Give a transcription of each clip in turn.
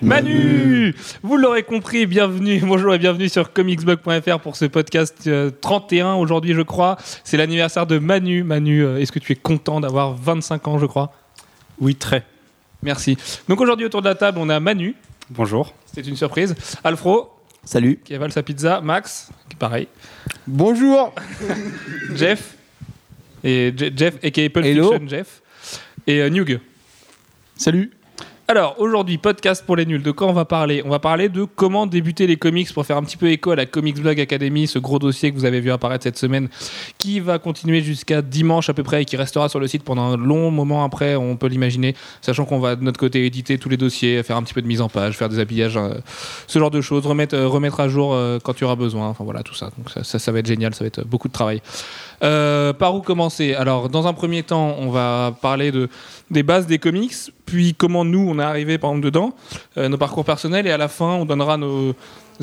Manu Vous l'aurez compris, bienvenue, bonjour et bienvenue sur comicsblog.fr pour ce podcast euh, 31 aujourd'hui je crois. C'est l'anniversaire de Manu. Manu, euh, est-ce que tu es content d'avoir 25 ans je crois? Oui, très. Merci. Donc aujourd'hui autour de la table on a Manu, Bonjour. c'était une surprise. Alfro, Salut. qui avale sa pizza. Max, qui est pareil. Bonjour. Jeff, et Je- Jeff, aka Pulp Hello. Fiction Jeff. Et euh, Newg. Salut. Alors aujourd'hui, podcast pour les nuls. De quoi on va parler? On va parler de comment débuter les comics pour faire un petit peu écho à la Comics Blog Academy, ce gros dossier que vous avez vu apparaître cette semaine, qui va continuer jusqu'à dimanche à peu près et qui restera sur le site pendant un long moment après, on peut l'imaginer, sachant qu'on va de notre côté éditer tous les dossiers, faire un petit peu de mise en page, faire des habillages, euh, ce genre de choses, remettre, euh, remettre à jour euh, quand tu auras besoin. Enfin voilà, tout ça. Donc ça, ça, ça va être génial, ça va être beaucoup de travail. Euh, par où commencer? Alors, dans un premier temps, on va parler de, des bases des comics, puis comment nous, on est arrivé, par exemple, dedans, euh, nos parcours personnels, et à la fin, on donnera nos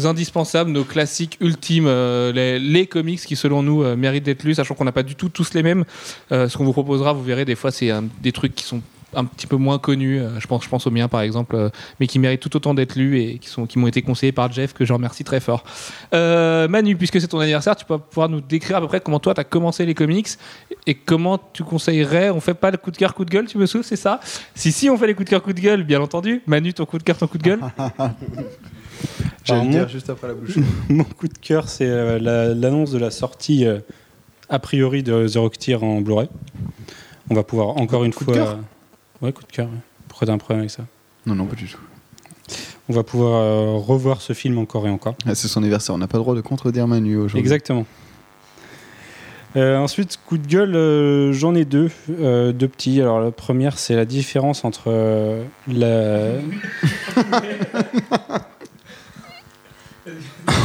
indispensables, nos classiques ultimes, euh, les, les comics qui, selon nous, méritent d'être lus, sachant qu'on n'a pas du tout tous les mêmes. Ce qu'on vous proposera, vous verrez, des fois, c'est des trucs qui sont un petit peu moins connus, euh, je, pense, je pense au mien par exemple, euh, mais qui méritent tout autant d'être lus et qui, sont, qui m'ont été conseillés par Jeff, que je remercie très fort. Euh, Manu, puisque c'est ton anniversaire, tu peux pouvoir nous décrire à peu près comment toi tu as commencé les comics et comment tu conseillerais. On fait pas le coup de cœur, coup de gueule, tu me souviens, c'est ça? Si, si, on fait les coups de cœur, coup de gueule, bien entendu. Manu, ton coup de cœur, ton coup de gueule? J'allais le dire juste après la bouche. Mon coup de cœur, c'est euh, la- l'annonce de la sortie euh, a priori de The Rocketeer en Blu-ray. On va pouvoir encore une Coup de fois. Ouais, coup de cœur. ouais. Pourquoi t'as un problème avec ça? Non, non, pas du tout. On va pouvoir euh, revoir ce film encore et encore. Ah, c'est son anniversaire, on n'a pas le droit de contredire Manu aujourd'hui. Exactement. Euh, ensuite, coup de gueule, euh, j'en ai deux, euh, deux petits. Alors la première, c'est la différence entre la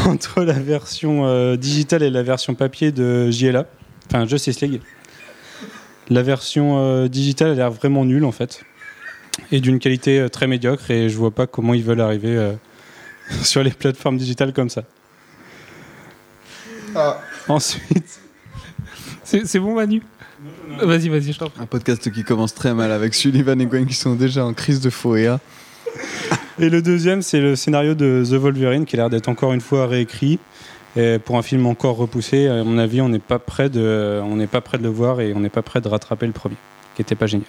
entre la version digitale et la version papier de JLA, enfin Justice League. La version euh, digitale a l'air vraiment nulle en fait, et d'une qualité euh, très médiocre. Et je vois pas comment ils veulent arriver euh, sur les plateformes digitales comme ça. Ensuite. C'est bon, Manu? Vas-y, vas-y, je t'en prie. Un podcast qui commence très mal avec Sullivan et Gwen qui sont déjà en crise de faux rire. Et le deuxième, c'est le scénario de The Wolverine qui a l'air d'être encore une fois réécrit. Et pour un film encore repoussé, à mon avis, on n'est pas prêt de, on n'est pas prêt de le voir et on n'est pas prêt de rattraper le premier, qui était pas génial.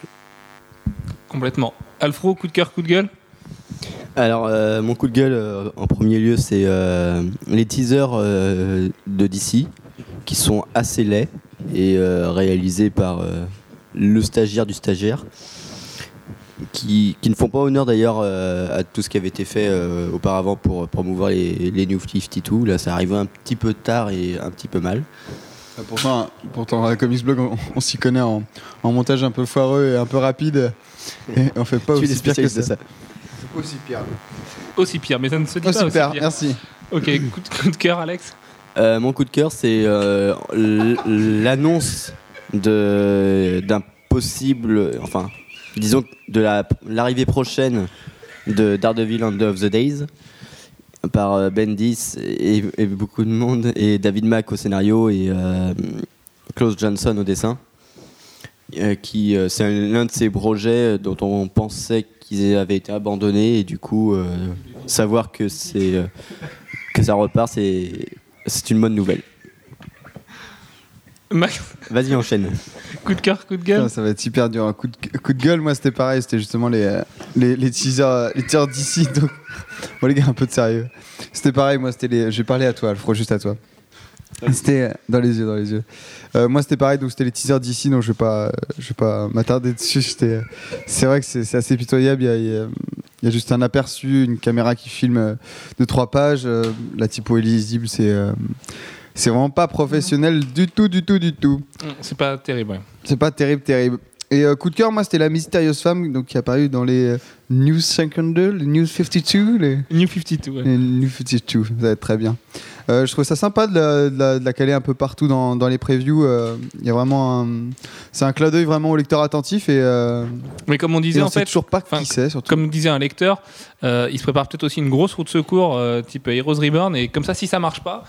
Complètement. Alfro, coup de cœur, coup de gueule? Alors, euh, mon coup de gueule, euh, en premier lieu, c'est euh, les teasers euh, de DC, qui sont assez laids et euh, réalisés par euh, le stagiaire du stagiaire, qui, qui ne font pas honneur d'ailleurs euh, à tout ce qui avait été fait euh, auparavant pour promouvoir les, les New 52. Là, ça arrive un petit peu tard et un petit peu mal. Ah, Pourtant, pourtant, à Comics Blog, on, on s'y connaît en, en montage un peu foireux et un peu rapide. Et on fait pas aussi pire que ça. ça. Aussi pire. Aussi pire, mais ça ne se dit pas aussi pire. merci. Ok, coup de, coup de cœur, Alex Euh, mon coup de cœur, c'est euh, l'annonce de- d'un possible, enfin, disons de la- l'arrivée prochaine de Daredevil End of the Days par euh, Bendis et, et beaucoup de monde et David Mack au scénario et euh, Klaus Johnson au dessin. Euh, qui c'est un- l'un de ces projets dont on pensait qu'ils avaient été abandonnés et du coup savoir que c'est que ça repart c'est c'est une bonne nouvelle. Max, Vas-y enchaîne. coup de cœur, coup de gueule Putain, ça va être hyper dur. Un coup de, coup de gueule, moi c'était pareil, c'était justement les, les, les teasers, les teasers d'ici. Donc... Bon, les gars, un peu de sérieux. C'était pareil, moi c'était les. Je vais parler à toi, Alfred, juste à toi. C'était dans les yeux, dans les yeux. Euh, moi c'était pareil, donc c'était les teasers d'ici, donc je vais pas, je vais pas m'attarder dessus. C'était, c'est vrai que c'est c'est assez pitoyable. Il y, a, il y a- juste un aperçu, une caméra qui filme euh, de trois pages. euh, la typo est lisible, c'est, euh, c'est vraiment pas professionnel du tout, du tout, du tout. Mm, C'est pas terrible, ouais. C'est pas terrible, terrible. Et euh, coup de cœur, moi, c'était la mystérieuse femme donc, qui est apparue dans les euh, News 52, les News 52, les, New 52, ouais. les News 52, ça va être très bien. Euh, je trouve ça sympa de la, de la- de la caler un peu partout dans, dans les previews. Il y a vraiment. C'est un clin d'œil vraiment au lecteur attentif et, Mais comme on et disait, on en sait fait, toujours pas qui c'est, surtout. comme disait un lecteur, euh, il se prépare peut-être aussi une grosse route de secours euh, type Heroes Reborn et comme ça si ça marche pas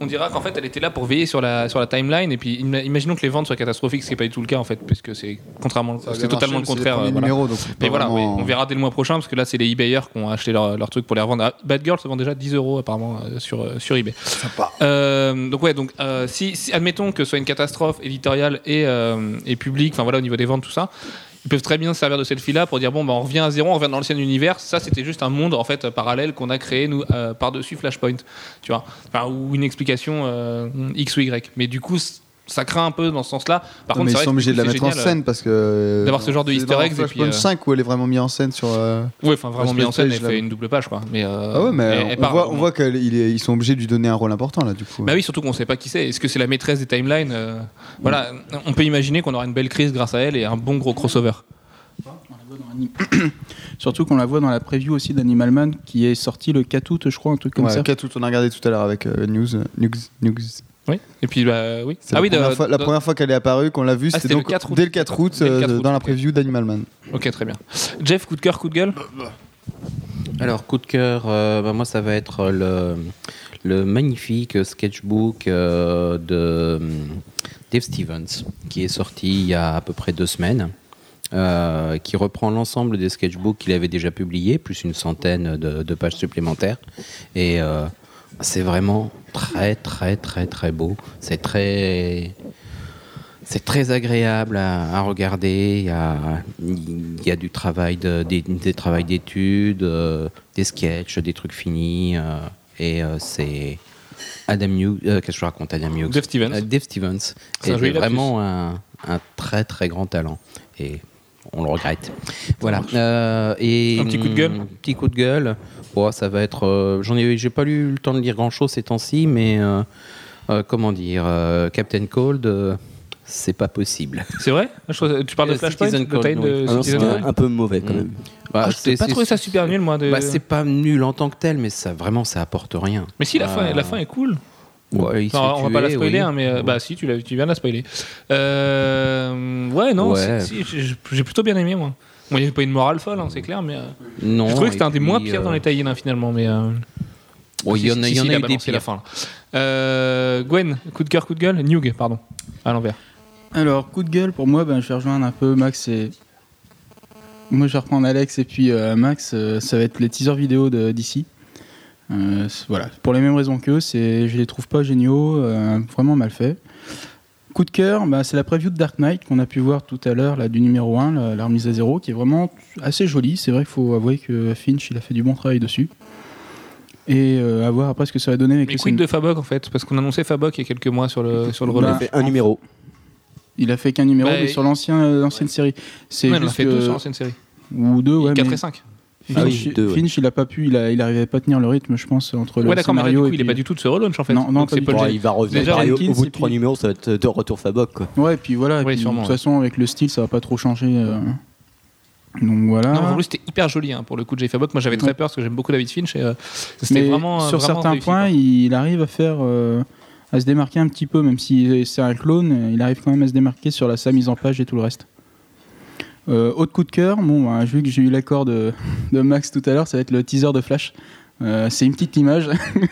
on dira qu'en fait elle était là pour veiller sur la, sur la timeline et puis ima- imaginons que les ventes soient catastrophiques, ce qui n'est pas du tout le cas en fait, puisque c'est contrairement, Ça a c'est bien totalement marché, le mais c'est contraire. les premiers voilà. numéros, donc c'est Mais pas voilà, oui, on verra dès le mois prochain parce que là c'est les eBayers qui ont acheté leur, leur truc pour les revendre. Ah, Bad Girl se vend déjà 10 euros apparemment euh, sur, euh, sur eBay. Euh, donc ouais, donc euh, si, si- admettons que ce soit une catastrophe éditoriale et, euh, et publique, enfin voilà au niveau des ventes tout ça, ils peuvent très bien se servir de cette fille-là pour dire bon bah on revient à zéro, on revient dans l'ancien univers. Ça c'était juste un monde en fait euh, parallèle qu'on a créé nous euh, par dessus Flashpoint, tu vois, ou une explication euh, x ou y. Mais du coup ça craint un peu dans ce sens-là. Par Non, contre mais c'est ils vrai sont obligés de la mettre c'est en génial, scène parce que. d'avoir ce genre de c'est easter eggs et puis, Flashpoint euh, 5 où elle est vraiment mise en scène sur. euh, Ouais, enfin vraiment Parce mis que en scène, elle fait une double page quoi. Mais euh, Ah ouais, mais elle- elle on, voit, on qu'ils sont obligés de lui donner un rôle important là, du coup. Bah oui, surtout qu'on sait pas qui c'est. Est-ce que c'est la maîtresse des timelines euh, Voilà, on peut imaginer qu'on aura une belle crise grâce à elle et un bon gros crossover. Surtout qu'on la voit dans la preview aussi d'Animal Man qui est sorti le 4 août, je crois, un truc comme Ouais, ça. Katout, on a regardé tout à l'heure avec euh, News, News, News. Oui. Et puis bah oui. C'est Ah la, oui, première de- fois, la de- première fois qu'elle est apparue, qu'on l'a vue, Ah, c'était le donc 4 août. dès le 4 août, le euh, 4 août, dans la preview d'Animal Man. Ok, très bien. Jeff, coup de cœur, coup de gueule? Alors, coup de cœur, euh, bah, moi, ça va être le, le magnifique sketchbook euh, de Dave Stevens, qui est sorti il y a à peu près deux semaines, euh, qui reprend l'ensemble des sketchbooks qu'il avait déjà publiés, plus une centaine de, de pages supplémentaires. Et euh, c'est vraiment très, très, très, très beau. C'est très. C'est très agréable à, à regarder. Il y a, il y a du travail de- des, des travails d'études, euh, des sketchs, des trucs finis. euh, et euh, c'est Adam Hughes. Qu'est-ce que je raconte, Adam Hughes? Dave Stevens. Dave Stevens. C'est vraiment un, un très très grand talent. Et on le regrette. Voilà. Euh, et, Un petit coup de gueule hum, Petit coup de gueule. Bon, ça va être. euh, J'en ai, j'ai pas eu le temps de lire grand chose ces temps-ci, mais euh, euh, comment dire, euh, Captain Cold. euh, c'est pas possible. C'est vrai? Je Tu parles de Flashpoint. Ah c'était un peu mauvais quand Mm. même. Bah, Ah, J'ai pas trouvé ça super nul moi. De... Bah, c'est pas nul en tant que tel, mais ça vraiment ça apporte rien. Mais si la, fin, la fin est cool. Ouais, il se Enfin, fait on va pas la spoiler, oui. hein, mais euh, bah si, tu, viens de la spoiler. Euh, ouais, non, Ouais. si, si, j'ai plutôt bien aimé moi. Bon, il n'y avait pas une morale folle, hein, c'est clair, mais euh, Non. je trouvais que c'était un des moins pires dans euh, les tie finalement. Mais euh, il y en a, si, y en si, a a eu des balancé la pires. fin. là. Euh, Gwen, coup de cœur, coup de gueule, Newg, pardon, à l'envers. Alors, coup de gueule, pour moi, ben, je vais rejoindre un peu Max et. Moi, je vais reprendre Alex et puis euh, Max. euh, ça va être les teasers vidéo de- d'ici. Euh, voilà, pour les mêmes raisons qu'eux, c'est, je les trouve pas géniaux, euh, vraiment mal faits. Coup de cœur, bah, c'est la preview de Dark Knight qu'on a pu voir tout à l'heure, là, du numéro 1, la, remise à zéro, qui est vraiment assez jolie. C'est vrai qu'il faut avouer que Finch, il a fait du bon travail dessus. Et euh, à voir après ce que ça va donner avec Mais le quid de Fabok en fait? Parce qu'on annonçait Fabok il y a quelques mois sur le, sur le relais. On a fait un numéro. Il a fait qu'un numéro, Bah, mais sur l'ancien, l'ancienne série. C'est Ouais, il en a fait deux sur l'ancienne série. Ou deux, ouais. 4 mais et 5. Ah oui, Finch, deux, ouais. Finch, il a pas pu, il, a, il arrivait pas à tenir le rythme, je pense, entre le Ouais, d'accord, mais là, du scénario coup, et il est pas du tout de ce relaunch en fait. Non, non, Donc, pas Jenkins. il va revenir Déjà, pareil, au, Jenkins, au bout de trois puis- numéros, ça va être de retour Fabok. Quoi. Ouais, et puis voilà. et Oui, puis, sûrement, de toute ouais. façon, avec le style, ça va pas trop changer. euh. Donc voilà. Non, en plus, c'était hyper joli hein, pour le coup de Jay Fabok. Moi, j'avais très Ouais. peur parce que j'aime beaucoup David Finch. Et, euh, Mais vraiment. sur vraiment certains réussi, points, il arrive à faire, euh, à se démarquer un petit peu, même si c'est un clone, il arrive quand même à se démarquer sur la, sa mise en page et tout le reste. Euh, autre coup de cœur, bon, bah, vu que j'ai eu l'accord de, de Max tout à l'heure, ça va être le teaser de Flash. Euh, c'est une petite image.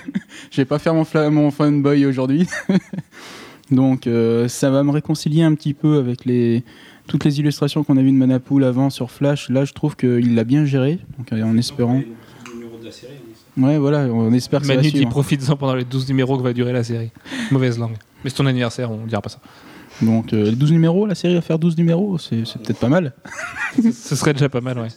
je vais pas faire mon, mon fanboy aujourd'hui. Donc euh, ça va me réconcilier un petit peu avec les, toutes les illustrations qu'on a vues de Manapool avant sur Flash. Là, je trouve qu'il l'a bien géré, donc, en espérant. Ouais, voilà, on espère que ça va Manu dit profites-en pendant les 12 numéros que va durer la série. Mauvaise langue. Mais c'est ton anniversaire, on dira pas ça. Donc euh, 12 numéros, la série va faire 12 numéros, c'est c'est peut-être pas mal. Ce serait déjà pas mal, ouais.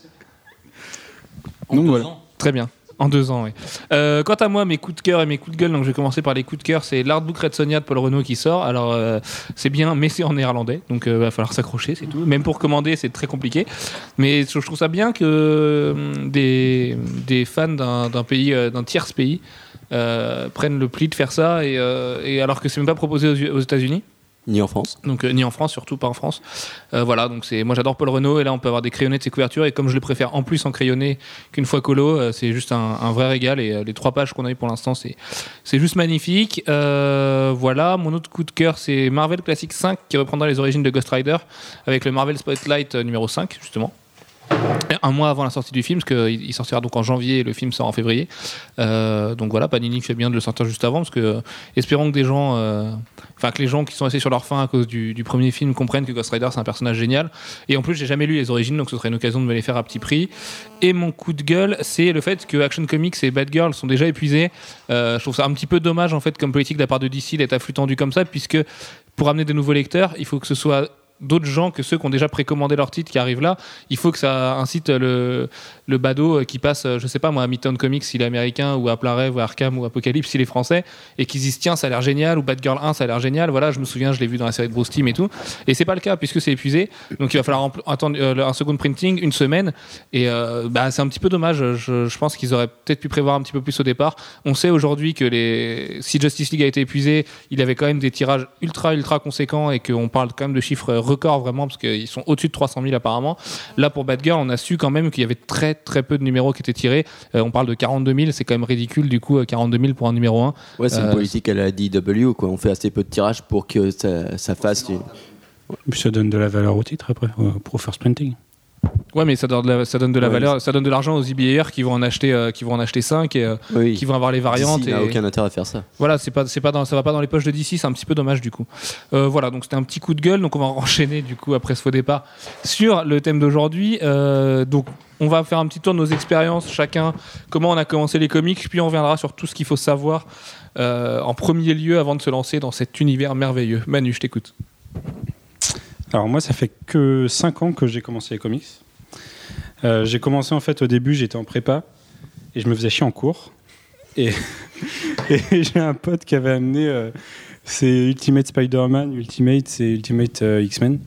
Donc voilà. Très bien. En deux ans, oui. Euh, quant à moi, mes coups de cœur et mes coups de gueule, donc je vais commencer par les coups de cœur. C'est l'artbook Red Sonja de Paul Renault qui sort. Alors, euh, c'est bien, mais c'est en néerlandais, donc il va falloir s'accrocher, c'est tout. Même pour commander, c'est très compliqué. Mais je je trouve ça bien que euh, des, des fans d'un d'un pays, euh, d'un tierce pays, euh, prennent le pli de faire ça, et, euh, et alors que c'est même pas proposé aux, aux États-Unis. Ni en France. Donc euh, ni en France, surtout pas en France. Euh, voilà, donc c'est moi j'adore Paul Renault et là on peut avoir des crayonnés de ses couvertures et comme je les préfère en plus en crayonné qu'une fois colo, euh, c'est juste un, vrai régal et les trois pages qu'on a eu pour l'instant c'est c'est juste magnifique. Voilà, mon autre coup de cœur c'est Marvel Classic 5 qui reprendra les origines de Ghost Rider avec le Marvel Spotlight numéro 5 justement. Un mois avant la sortie du film, parce qu'il il sortira donc en janvier et le film sort en février. Euh, donc voilà, Panini fait bien de le sortir juste avant, parce que euh, espérons que des gens, euh, enfin que les gens qui sont restés sur leur faim à cause du, premier film comprennent que Ghost Rider c'est un personnage génial. Et en plus, j'ai jamais lu les origines, donc ce serait une occasion de me les faire à petit prix. Et mon coup de gueule, c'est le fait que Action Comics et Bad Girl sont déjà épuisés. Je trouve ça un petit peu dommage en fait comme politique de la part de DC d'être à flux tendu comme ça, puisque pour amener des nouveaux lecteurs, il faut que ce soit d'autres gens que ceux qui ont déjà précommandé leur titre qui arrivent là. Il faut que ça incite le, le badaud qui passe, euh, je sais pas moi, à Midtown Comics s'il est américain, ou à Plein ou à Arkham, ou Apocalypse s'il est français, et qu'ils disent tiens, ça a l'air génial, ou Batgirl 1, ça a l'air génial. Voilà, je me souviens, je l'ai vu dans la série de Bruce Team et tout. Et c'est pas le cas puisque c'est épuisé. Donc il va falloir attendre euh, un second printing, une semaine. Et euh, bah, c'est un petit peu dommage. Je, je pense qu'ils auraient peut-être pu prévoir un petit peu plus au départ. On sait aujourd'hui que les... si Justice League a été épuisé, il avait quand même des tirages ultra, ultra conséquents et qu'on parle quand même de chiffres records vraiment parce qu'ils sont au-dessus de 300 000 apparemment. Là, pour Batgirl, on a su quand même qu'il y avait très, très peu de numéros qui étaient tirés. Euh, on parle de 42 000, c'est quand même ridicule du coup, euh, 42 000 pour un numéro 1. Ouais, c'est Euh, une politique à la DW, quoi. On fait assez peu de tirages pour que ça, ça fasse. ça donne de la valeur au titre après, euh, pour first printing. Ouais, mais ça donne de la, ça donne de la Ouais, valeur, ça donne de l'argent aux IBR qui vont en acheter, euh, qui vont en acheter 5 et euh, Oui. qui vont avoir les variantes. DC et... n'a aucun intérêt à faire ça. Voilà, c'est pas, c'est pas dans, ça va pas dans les poches de DC, c'est un petit peu dommage du coup. Euh, voilà, donc c'était un petit coup de gueule, donc on va enchaîner du coup après ce faux départ sur le thème d'aujourd'hui. Donc on va faire un petit tour de nos expériences, chacun, comment on a commencé les comics, puis on reviendra sur tout ce qu'il faut savoir en premier lieu avant de se lancer dans cet univers merveilleux. Manu, je t'écoute. Alors moi, ça fait que 5 ans que j'ai commencé les comics. Euh, j'ai commencé en fait au début, j'étais en prépa et je me faisais chier en cours. Et, j'ai un pote qui avait amené euh, c'est Ultimate Spider-Man, Ultimate, c'est Ultimate euh, X-Men.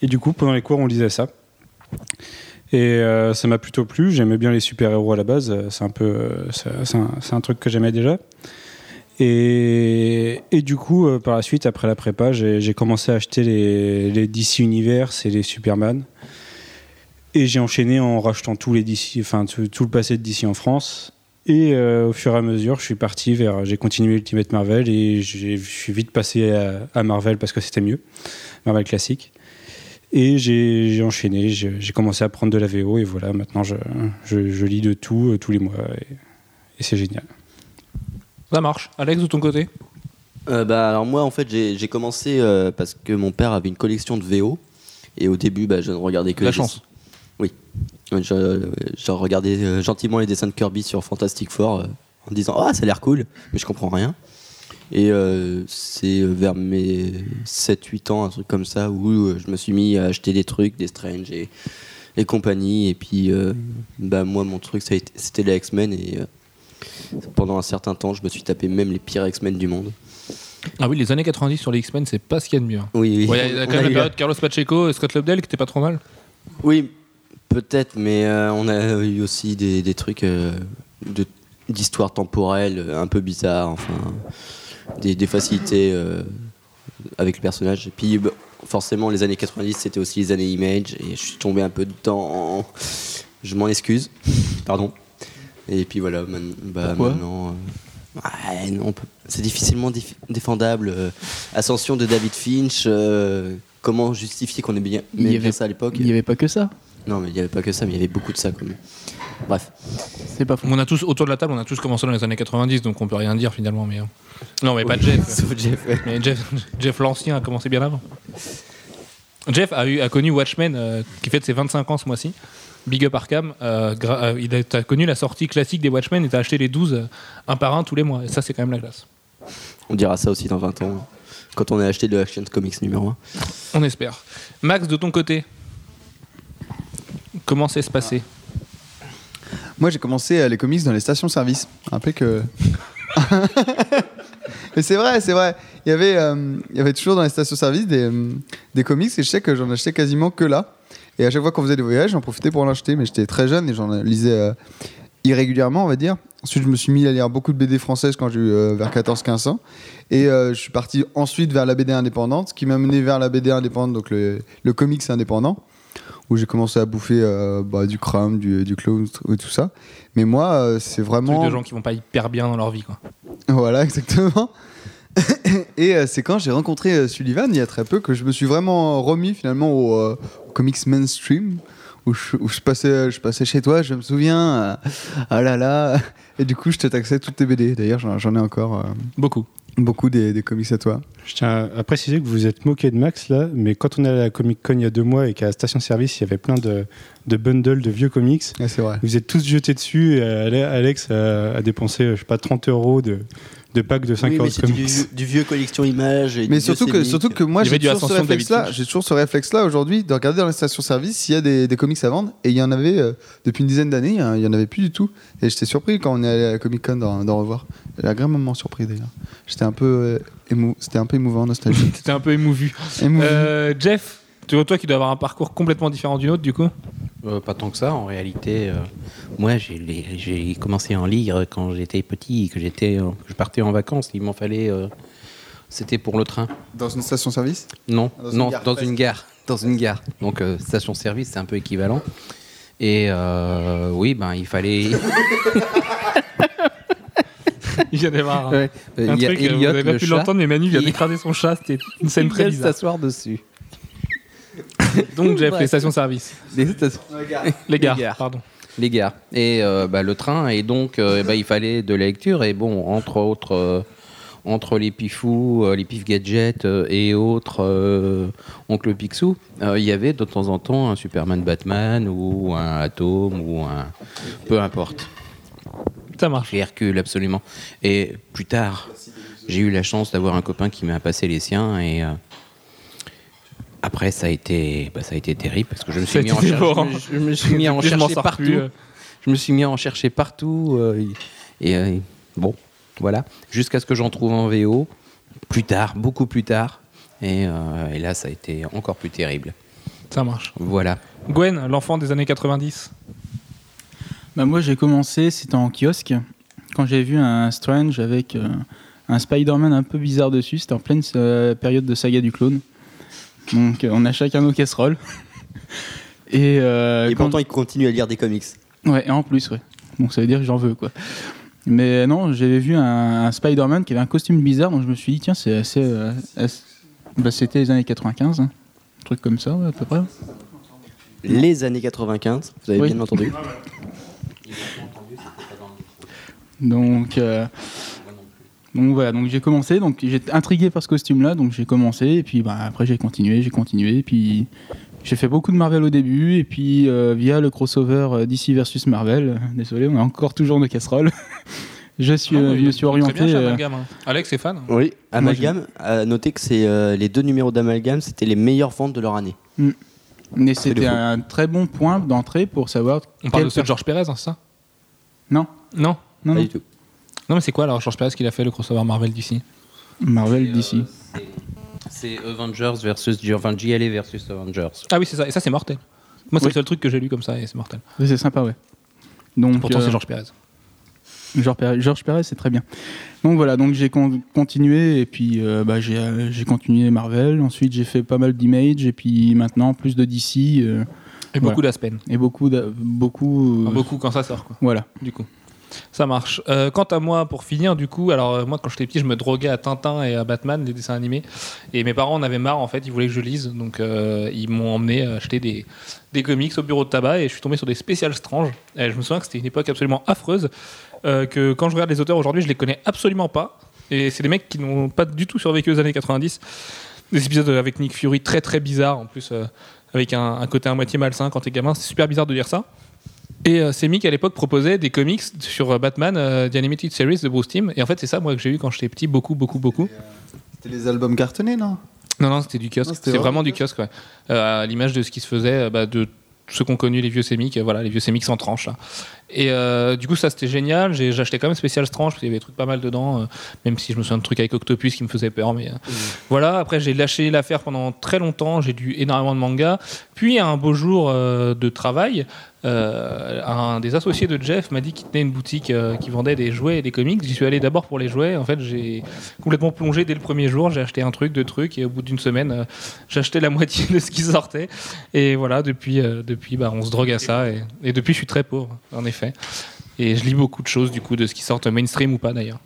Et du coup, pendant les cours, on lisait ça. Et ça m'a plutôt plu. J'aimais bien les super-héros à la base. C'est un peu, c'est un truc que j'aimais déjà. Et, du coup, euh, par la suite, après la prépa, j'ai commencé à acheter les, DC Universe et les Superman. Et j'ai enchaîné en rachetant tous les DC, enfin tout, le passé de DC en France. Et euh, au fur et à mesure, je suis parti vers, j'ai continué Ultimate Marvel et je suis vite passé à, Marvel parce que c'était mieux, Marvel classique. Et j'ai enchaîné, j'ai commencé à prendre de la VO et voilà, maintenant je, lis de tout euh, tous les mois et c'est génial. Ça marche. Alex, de ton côté Euh, bah, alors moi, en fait, j'ai commencé euh, parce que mon père avait une collection de VO. Et au début, bah, je ne regardais que La les chance. Oui. Ouais, Je, je regardais euh, gentiment les dessins de Kirby sur Fantastic Four euh, en disant Ah, ça a l'air cool, mais je comprends rien. Et euh, c'est vers mes 7-8 ans, un truc comme ça, où euh, je me suis mis à acheter des trucs, des Strange et, et compagnie. Et puis, euh, bah, moi, mon truc, c'était les X-Men. Et euh, pendant un certain temps, je me suis tapé même les pires X-Men du monde. Ah oui, les années 90 sur les X-Men, c'est pas ce qu'il y a de mieux. hein. Oui, oui. Ouais, Il y a quand même la période Carlos Pacheco et Scott Lobdell qui était pas trop mal. Oui, peut-être, mais euh, on a eu aussi des, des trucs euh, de- d'histoire temporelle euh, un peu bizarres, enfin, des, des facilités euh, avec le personnage. Et puis, bah, forcément, les années 90, c'était aussi les années Image, et je suis tombé un peu dedans. Je m'en excuse, pardon. Et puis voilà, man- bah, Pourquoi maintenant. euh, ouais, non, c'est difficilement dif- défendable. euh, Ascension de David Finch, euh, comment justifier qu'on ait bien, Il y bien avait- ça à l'époque Il n'y avait pas que ça. non, mais il n'y avait pas que ça, mais il y avait beaucoup de ça quand même. Bref. C'est pas faux. On a tous, autour de la table, on a tous commencé dans les années 90, donc on peut rien dire finalement. Mais... euh. Non, mais pas Jeff. Sauf Jeff, ouais. Mais Jeff, Jeff l'ancien a commencé bien avant. Jeff a, eu, a connu Watchmen, euh, qui fête ses 25 ans ce mois-ci. Big up Arkham. euh, euh, il a, t'as connu la sortie classique des Watchmen et t'as acheté les 12 euh, un par un tous les mois. Et ça, c'est quand même la classe. On dira ça aussi dans 20 ans, quand on a acheté le Action Comics numéro 1. On espère. Max, de ton côté, comment c'est se passer? Moi, j'ai commencé euh, les comics dans les stations-service. Rappelez que. Mais c'est vrai, c'est vrai. Il y avait, euh, il y avait toujours dans les stations-service des, euh, des comics et je sais que j'en achetais quasiment que là. Et à chaque fois qu'on faisait des voyages, j'en profitais pour en acheter. Mais j'étais très jeune et j'en lisais euh, irrégulièrement, on va dire. Ensuite, je me suis mis à lire beaucoup de BD françaises quand j'ai eu euh, vers 14-15 ans. Et euh, je suis parti ensuite vers la BD indépendante, ce qui m'a mené vers la BD indépendante, donc le, le comics indépendant, où j'ai commencé à bouffer euh, bah, du crime, du, du clown et tout ça. Mais moi, c'est vraiment. de gens qui vont pas hyper bien dans leur vie. Quoi. Voilà, exactement. Et c'est quand j'ai rencontré Sullivan, il y a très peu, que je me suis vraiment remis finalement au comics mainstream, où je, où je passais, je passais chez toi, je me souviens. euh, ah là là. Et du coup, je te taxais toutes tes BD. D'ailleurs, j'en j'en ai encore euh, Beaucoup. beaucoup des, des comics à toi. Je tiens à préciser que vous vous êtes moqué de Max là, mais quand on est allé à la Comic Con il y a deux mois et qu'à la station service il y avait plein de, de bundles de vieux comics, c'est vrai. vous êtes tous jetés dessus et Ale- Alex a, a dépensé, euh, je sais pas, 30 euros de, de packs de 5 Oui, euros mais de c'est du, comics. vieux- du vieux collection images. et Mais du surtout que, surtout que moi, j'ai du toujours, ce réflexe-là, Finch. j'ai toujours ce réflexe-là aujourd'hui de regarder dans les stations-service s'il y a des, des comics à vendre. Et il y en avait, euh, depuis une dizaine d'années, hein, il y en avait plus du tout. Et j'étais surpris quand on est allé à la Comic-Con d'en revoir. J'ai agréablement surpris d'ailleurs. J'étais un peu, euh, émou- c'était un peu émouvant, nostalgique. C'était un peu émouvu. Émouvant. Euh, Jeff, tu vois, toi qui dois avoir un parcours complètement différent du nôtre, du coup Euh, pas tant que ça, en réalité. euh, moi, j'ai commencé à en lire quand j'étais petit, que j'étais, euh, que je partais en vacances. Il m'en fallait. euh, C'était pour le train. Dans une station-service? Non, Dans une non, gare, dans une gare. Dans une gare. Donc, euh, station-service, c'est un peu équivalent. Et euh, oui, ben, il fallait. Il vient d'avoir un, Ouais. Euh, un il y a truc, vous Elliot, n'avez pas pu l'entendre, mais Manu vient d'écraser son chat. C'était une scène il très vient de bizarre. s'asseoir dessus. Donc, Jeff, les stations-service. Des stations- Les gares, gares. pardon. Les gares. Et euh, bah, le train, et donc euh, bah, il fallait de la lecture. Et bon, entre autres, euh, entre les pifous, euh, les pif gadgets euh, et autres, euh, Oncle Picsou, euh, il y avait de temps en temps un Superman Batman ou un Atom ou un. peu importe. Ça marche. Chez Hercule, absolument. Et plus tard, j'ai eu la chance d'avoir un copain qui m'a passé les siens et. Après, ça a été, bah, ça a été terrible parce que je me suis mis, en été cher- dévorant. je me- je me suis mis à en chercher partout. plus, euh. Je me suis mis à en chercher partout. euh, et euh, bon, voilà. Jusqu'à ce que j'en trouve en VO. Plus tard, beaucoup plus tard. Et, euh, et là, ça a été encore plus terrible. Ça marche. Voilà. Gwen, l'enfant des années 90. Bah, moi, j'ai commencé, c'était en kiosque, quand j'ai vu un Strange avec euh, un Spider-Man un peu bizarre dessus. C'était en pleine euh, période de saga du clone. Donc, euh, on a chacun nos casseroles. Et, euh, Et quand- pourtant, il continue à lire des comics. Ouais, et en plus, ouais. Donc ça veut dire que j'en veux, quoi. Mais non, j'avais vu un, un Spider-Man qui avait un costume bizarre, donc je me suis dit, tiens, c'est assez. euh, assez- bah, C'était les années 95, hein. un truc comme ça, ouais, à peu près. Les années 95, vous avez Oui. bien entendu. Donc, euh, donc voilà, donc j'ai commencé, donc j'étais intrigué par ce costume-là, donc j'ai commencé, et puis bah, après j'ai continué, j'ai continué, et puis j'ai fait beaucoup de Marvel au début, et puis euh, via le crossover euh, DC versus Marvel, euh, désolé, on a encore toujours de casseroles, je, suis, Ah euh, ouais, je me suis Très bien, orienté. euh, hein. Alex est fan. Oui, Amalgame, à noter que c'est euh, les deux numéros d'Amalgame, c'était les meilleures ventes de leur année. mais c'était un très bon point d'entrée pour savoir. On parle de Georges Pérez, hein, c'est ça? Non, Non? non, Pas non. du tout. Non, mais c'est quoi alors Georges Pérez qu'il a fait le crossover Marvel d'ici Marvel d'ici. C'est Avengers versus enfin, JLA versus Avengers. Ah oui, c'est ça. Et ça, c'est mortel. Moi, c'est Oui. le seul truc que j'ai lu comme ça et c'est mortel. Oui, C'est sympa, ouais. Donc, Pourtant, euh, c'est Georges Pérez. Georges Pérez, Georges Pérez, c'est très bien. Donc voilà, donc j'ai con- continué et puis euh, bah, j'ai euh, continué Marvel. Ensuite, j'ai fait pas mal d'Image et puis maintenant plus de DC euh, Et beaucoup d'Aspen. et beaucoup, beaucoup, euh, Enfin, beaucoup quand ça sort, quoi. Voilà. Du coup. Ça marche. Euh, quant à moi, pour finir, du coup, alors euh, moi, quand j'étais petit, je me droguais à Tintin et à Batman, les dessins animés. Et mes parents en avaient marre, en fait, ils voulaient que je lise. Donc, euh, ils m'ont emmené acheter des, des comics au bureau de tabac et je suis tombé sur des spéciales stranges. Et je me souviens que c'était une époque absolument affreuse. que quand je regarde les auteurs aujourd'hui, je les connais absolument pas. Et c'est des mecs qui n'ont pas du tout survécu aux années 90. Des épisodes avec Nick Fury très très bizarres, en plus, avec un, un côté à moitié malsain quand t'es gamin. C'est super bizarre de lire ça. Et euh, Semic à l'époque proposait des comics sur euh, Batman, euh, The Animated Series de Bruce Timm. Et en fait, c'est ça moi que j'ai eu quand j'étais petit, beaucoup, beaucoup, beaucoup. C'était les albums cartonnés, non? Non, non, c'était du kiosque. C'était vraiment du kiosque, ouais. Euh, à l'image de ce qui se faisait, euh, bah, de ceux qu'on connu les vieux euh, voilà, les vieux Semic sans tranche. Là. Et euh, du coup, ça c'était génial. J'ai acheté quand même spécial tranche parce qu'il y avait des trucs pas mal dedans, euh, même si je me souviens de trucs avec Octopus qui me faisaient peur. Mais euh, voilà, après j'ai lâché l'affaire pendant très longtemps. J'ai lu énormément de mangas. Puis un beau jour de travail, euh, un des associés de Jeff m'a dit qu'il tenait une boutique euh, qui vendait des jouets et des comics. J'y suis allé d'abord pour les jouets. En fait, j'ai complètement plongé dès le premier jour. J'ai acheté un truc, deux trucs, et au bout d'une semaine, euh, acheté la moitié de ce qui sortait. Et voilà, depuis, depuis bah, on se drogue à ça. Et, et depuis, je suis très pauvre, en effet. Et je lis beaucoup de choses, du coup, de ce qui sort mainstream ou pas d'ailleurs.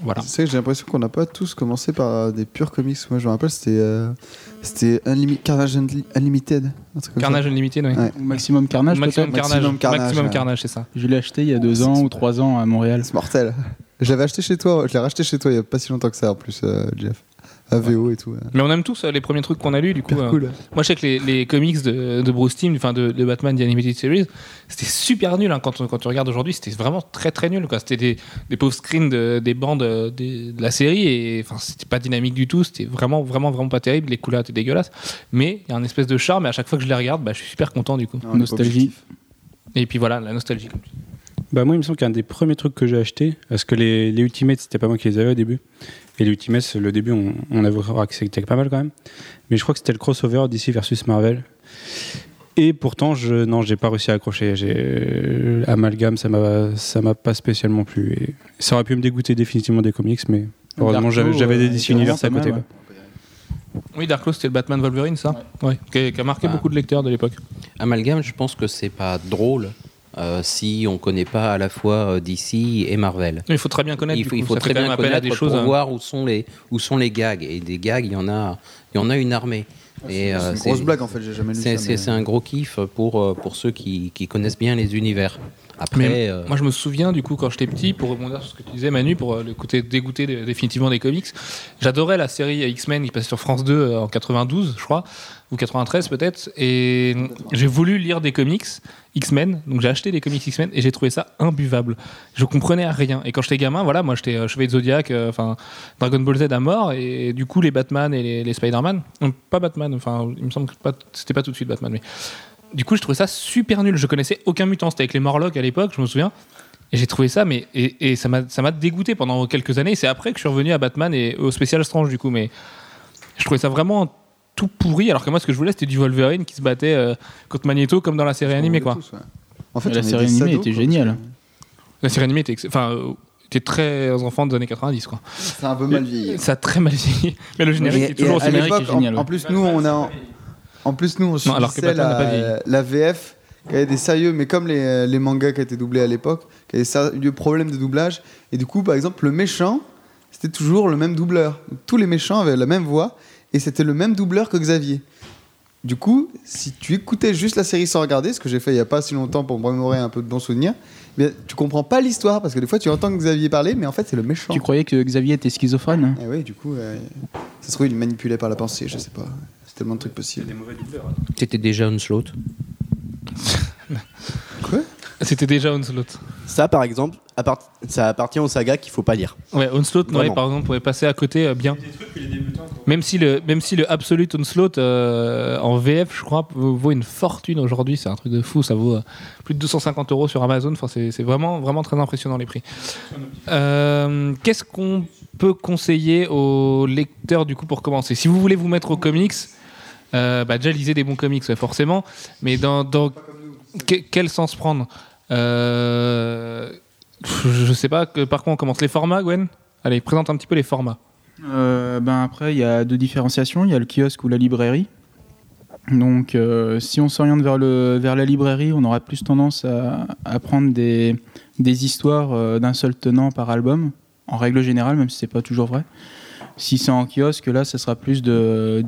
Voilà. C'est que j'ai l'impression qu'on n'a pas tous commencé par des purs comics. Moi, je me rappelle, c'était euh, c'était Unlimi- Carnage Unli- Unlimited. un truc comme ça. Carnage Unlimited, oui. Ouais. Maximum Carnage, Maximum peut-être. Carnage. Maximum Carnage, Maximum ouais. Carnage, c'est ça. Je l'ai acheté il y a deux ans ou trois ans à Montréal. C'est mortel. Je l'avais acheté chez toi. Je l'ai racheté chez toi il y a pas si longtemps que ça en plus, euh, Jeff. AVO et tout. ouais. Mais on aime tous euh, les premiers trucs qu'on a lus, du coup. Euh, cool. Moi, je sais que les, les comics de, de Bruce Timm, enfin de, de Batman The Animated Series, c'était super nul. hein, quand, quand tu regardes aujourd'hui, c'était vraiment très très nul. C'était des, des pauvres screens de- des bandes euh, de la série et enfin, c'était pas dynamique du tout. C'était vraiment vraiment vraiment pas terrible. Les couleurs étaient dégueulasses. Mais il y a un espèce de charme et à chaque fois que je les regarde, bah, je suis super content du coup. Non, Nostalgie. Et puis voilà, la nostalgie. Bah moi, il me semble qu'un des premiers trucs que j'ai acheté, parce que les, les Ultimates, c'était pas moi qui les avais au début. Et les Ultimates, le début, on, on avait accepté pas mal quand même. Mais je crois que c'était le crossover DC versus Marvel. Et pourtant, je, non, j'ai pas réussi à accrocher. J'ai Amalgame, ça m'a, ça m'a pas spécialement plu. Et ça aurait pu me dégoûter définitivement des comics, mais heureusement, j'avais, euh, des DC Universe à côté. mal. Oui, Dark Horse, c'était le Batman Wolverine, ça Ouais. Qui, a, qui a marqué Ah. beaucoup de lecteurs de l'époque. Amalgame, je pense que c'est pas drôle euh, si on connaît pas à la fois euh, DC et Marvel. Il faut très bien connaître. Il faut, il faut très bien connaître des choses. pour hein. voir où sont les où sont les gags et des gags il y en a il y en a une armée. Et, C'est euh, une grosse blague en fait, j'ai jamais lu ça. c'est- mais- un gros kiff pour, euh, pour ceux qui, qui connaissent bien les univers. Après, Mais euh, moi, je me souviens, du coup, quand j'étais petit, pour rebondir sur ce que tu disais, Manu, pour le côté dégoûté de- définitivement des comics, j'adorais la série X-Men qui passait sur France 2 euh, en 92, je crois, ou 93 peut-être, et j'ai voulu lire des comics X-Men, donc j'ai acheté des comics X-Men et j'ai trouvé ça imbuvable. Je comprenais rien. Et quand j'étais gamin, voilà, moi j'étais euh, Chevalier de Zodiac, euh, enfin Dragon Ball Z à mort, et du coup les Batman et les, les Spider-Man, pas Batman, enfin il me semble que c'était pas tout de suite Batman, mais du coup, je trouvais ça super nul. Je connaissais aucun mutant. C'était avec les Morlocks à l'époque, je me souviens. Et j'ai trouvé ça, mais et, et ça m'a ça m'a dégoûté pendant quelques années. C'est après que je suis revenu à Batman et au spécial Strange du coup, mais je trouvais ça vraiment tout pourri. Alors que moi, ce que je voulais, c'était du Wolverine qui se battait euh, contre Magneto comme dans la série animée, quoi. Tous, ouais. En fait, la série animée sados, était géniale. La série animée était, enfin, euh, était très enfant des années 90, quoi. C'est un peu mal vieilli. Ça a très mal vieilli. Mais le générique Et- est toujours aussi est génial, en, plus, nous, on a. En, en plus, nous, on Non, alors que n'a pas la, la VF qui avait des sérieux, mais comme les, les mangas qui étaient doublés à l'époque, qui avaient des sérieux problèmes de doublage. Et du coup, par exemple, le méchant, c'était toujours le même doubleur. Donc, tous les méchants avaient la même voix et c'était le même doubleur que Xavier. Du coup, si tu écoutais juste la série sans regarder, ce que j'ai fait il n'y a pas si longtemps pour me remémorer un peu de bons souvenirs, eh bien, tu comprends pas l'histoire parce que des fois tu entends Xavier parler, mais en fait c'est le méchant. Tu croyais que Xavier était schizophrène Et oui, du coup, euh, ça se trouve, il est manipulé par la pensée, je sais pas. C'est tellement de trucs possibles. c'était déjà Onslaught. Quoi? C'était déjà Onslaught. Ça, par exemple, appart- ça appartient aux sagas qu'il faut pas lire. Ouais, Onslaught, ouais, par exemple, pourrait passer à côté euh, bien. Même si le, même si le Absolute Onslaught euh, en VF, je crois, vaut une fortune aujourd'hui, c'est un truc de fou, ça vaut euh, plus de 250 euros sur Amazon, enfin, c'est vraiment, vraiment très impressionnant les prix. Euh, Qu'est-ce qu'on peut conseiller aux lecteurs du coup pour commencer? Si vous voulez vous mettre aux comics, euh, bah, déjà lisez des bons comics, ouais, forcément, mais dans, dans que- quel sens prendre? Euh, Je sais pas par quoi on commence. Les formats, Gwen? Allez, présente un petit peu les formats. Euh, ben après, il y a deux différenciations. Il y a le kiosque ou la librairie. Donc, euh, si on s'oriente vers, vers la librairie, on aura plus tendance à, à prendre des, des histoires euh, d'un seul tenant par album, en règle générale, même si c'est pas toujours vrai. Si c'est en kiosque, là, ça sera plus de,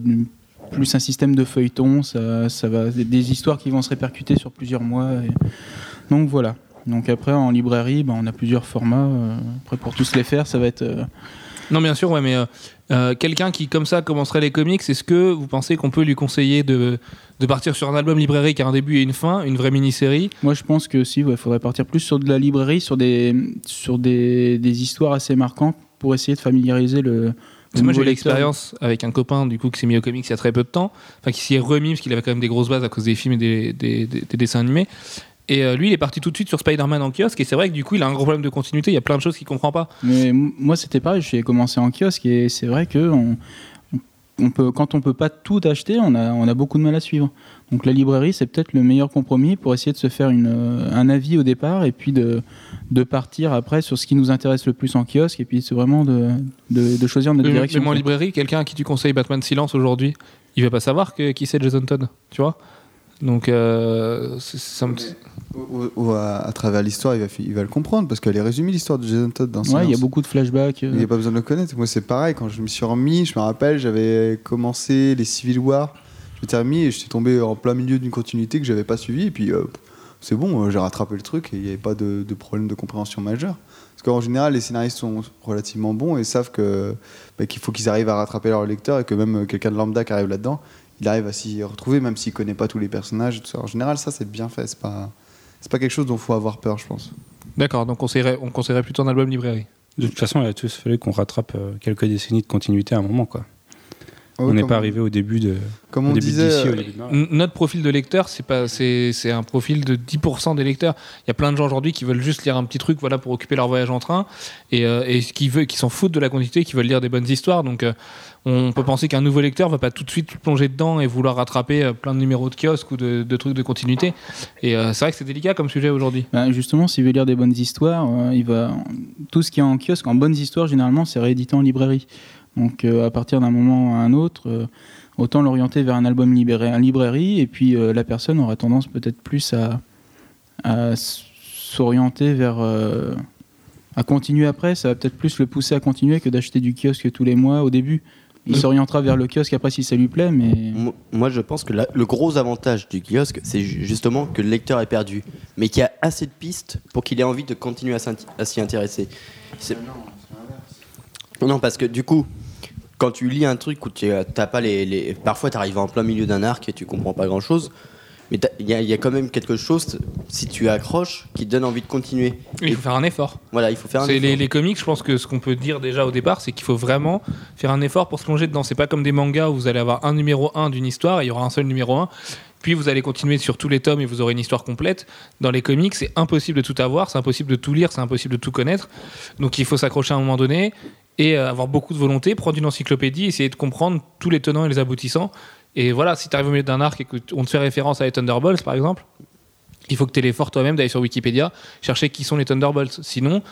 plus un système de feuilleton. Ça, ça va des- histoires qui vont se répercuter sur plusieurs mois. Donc voilà. Donc après, en librairie, ben, on a plusieurs formats. euh, Après, pour tous les faire, ça va être euh, Non, bien sûr, ouais, mais euh, quelqu'un qui, comme ça, commencerait les comics, est-ce que vous pensez qu'on peut lui conseiller de, de partir sur un album librairie qui a un début et une fin, une vraie mini-série? Moi, je pense que si, il faudrait partir plus sur de la librairie, sur des, sur des, des histoires assez marquantes pour essayer de familiariser le. moi, j'ai eu l'expérience avec un copain du coup qui s'est mis au comics il y a très peu de temps, enfin qui s'y est remis parce qu'il avait quand même des grosses bases à cause des films et des- des dessins animés. Et euh, lui, il est parti tout de suite sur Spider-Man en kiosque. Et c'est vrai que du coup, il a un gros problème de continuité. Il y a plein de choses qu'il comprend pas. Mais moi, c'était pareil. J'ai commencé en kiosque et c'est vrai que on, on peut, quand on peut pas tout acheter, on a, on a beaucoup de mal à suivre. Donc la librairie, c'est peut-être le meilleur compromis pour essayer de se faire une, un avis au départ et puis de, de partir après sur ce qui nous intéresse le plus en kiosque et puis c'est vraiment de, de, de choisir notre Mais- direction. Même en quoi. librairie, quelqu'un à qui tu conseilles Batman Silence aujourd'hui, il va pas savoir que, qui c'est Jason Todd. Tu vois? Donc, euh, ça me- Ou, ou à, à travers l'histoire, il va, fi- il va le comprendre parce qu'elle est résumée l'histoire de Jason Todd dans Ouais, il y a beaucoup de flashbacks. euh. Il n'y a pas besoin de le connaître. Moi, c'est pareil. Quand je me suis remis, je me rappelle, j'avais commencé les Civil War. Je m'étais remis et j'étais tombé en plein milieu d'une continuité que j'avais pas suivie. Et puis, euh, c'est bon, j'ai rattrapé le truc et il n'y avait pas de, de problème de compréhension majeur. Parce qu'en général, les scénaristes sont relativement bons et savent que bah, qu'il faut qu'ils arrivent à rattraper leur lecteur et que même quelqu'un de lambda qui arrive là-dedans, il arrive à s'y retrouver, même s'il connaît pas tous les personnages. et tout ça. En général, ça, c'est bien fait. C'est pas, c'est pas quelque chose dont il faut avoir peur, je pense. D'accord, donc on conseillerait, on conseillerait plutôt un album librairie. De toute façon, il a tous fallu qu'on rattrape euh, quelques décennies de continuité à un moment. Quoi. Ouais, on n'est pas arrivé au début de. Comme on début disait. euh, début de Notre profil de lecteur, c'est pas, c'est, c'est un profil de 10% des lecteurs. Il y a plein de gens aujourd'hui qui veulent juste lire un petit truc, voilà, pour occuper leur voyage en train, et, euh, et qui veut, qui s'en foutent de la continuité, qui veulent lire des bonnes histoires. Donc, euh, on peut penser qu'un nouveau lecteur va pas tout de suite plonger dedans et vouloir rattraper euh, plein de numéros de kiosque ou de, de trucs de continuité. Et euh, c'est vrai que c'est délicat comme sujet aujourd'hui. Bah, justement, s'il veut lire des bonnes histoires, euh, il va tout ce qui est en kiosque, en bonnes histoires, généralement, c'est réédité en librairie. Donc, euh, à partir d'un moment à un autre, euh, autant l'orienter vers un album librairie, un librairie, et puis euh, la personne aura tendance peut-être plus à, s'orienter vers euh, à continuer après. Ça va peut-être plus le pousser à continuer que d'acheter du kiosque tous les mois au début. Il s'orientera vers le kiosque après si ça lui plaît, mais Mo- Moi, je pense que la- le gros avantage du kiosque, c'est ju- justement que le lecteur est perdu, mais qu'il y a assez de pistes pour qu'il ait envie de continuer à s'y intéresser. C'est- Non, parce que du coup, quand tu lis un truc où tu t'as pas les, les- parfois tu arrives en plein milieu d'un arc et tu comprends pas grand chose, mais il y, a- il y a quand même quelque chose, si tu accroches, qui te donne envie de continuer. Il faut faire un effort. Voilà, il faut faire un C'est les, effort. les comics, je pense que ce qu'on peut dire déjà au départ, c'est qu'il faut vraiment faire un effort pour se plonger dedans. C'est pas comme des mangas où vous allez avoir un numéro 1 d'une histoire et il y aura un seul numéro 1. Puis vous allez continuer sur tous les tomes et vous aurez une histoire complète. Dans les comics, c'est impossible de tout avoir, c'est impossible de tout lire, c'est impossible de tout connaître. Donc il faut s'accrocher à un moment donné et euh, avoir beaucoup de volonté, prendre une encyclopédie, essayer de comprendre tous les tenants et les aboutissants. Et voilà, si tu arrives au milieu d'un arc et qu'on te fait référence à les Thunderbolts, par exemple, il faut que tu aies l'effort toi-même d'aller sur Wikipédia, chercher qui sont les Thunderbolts. Sinon,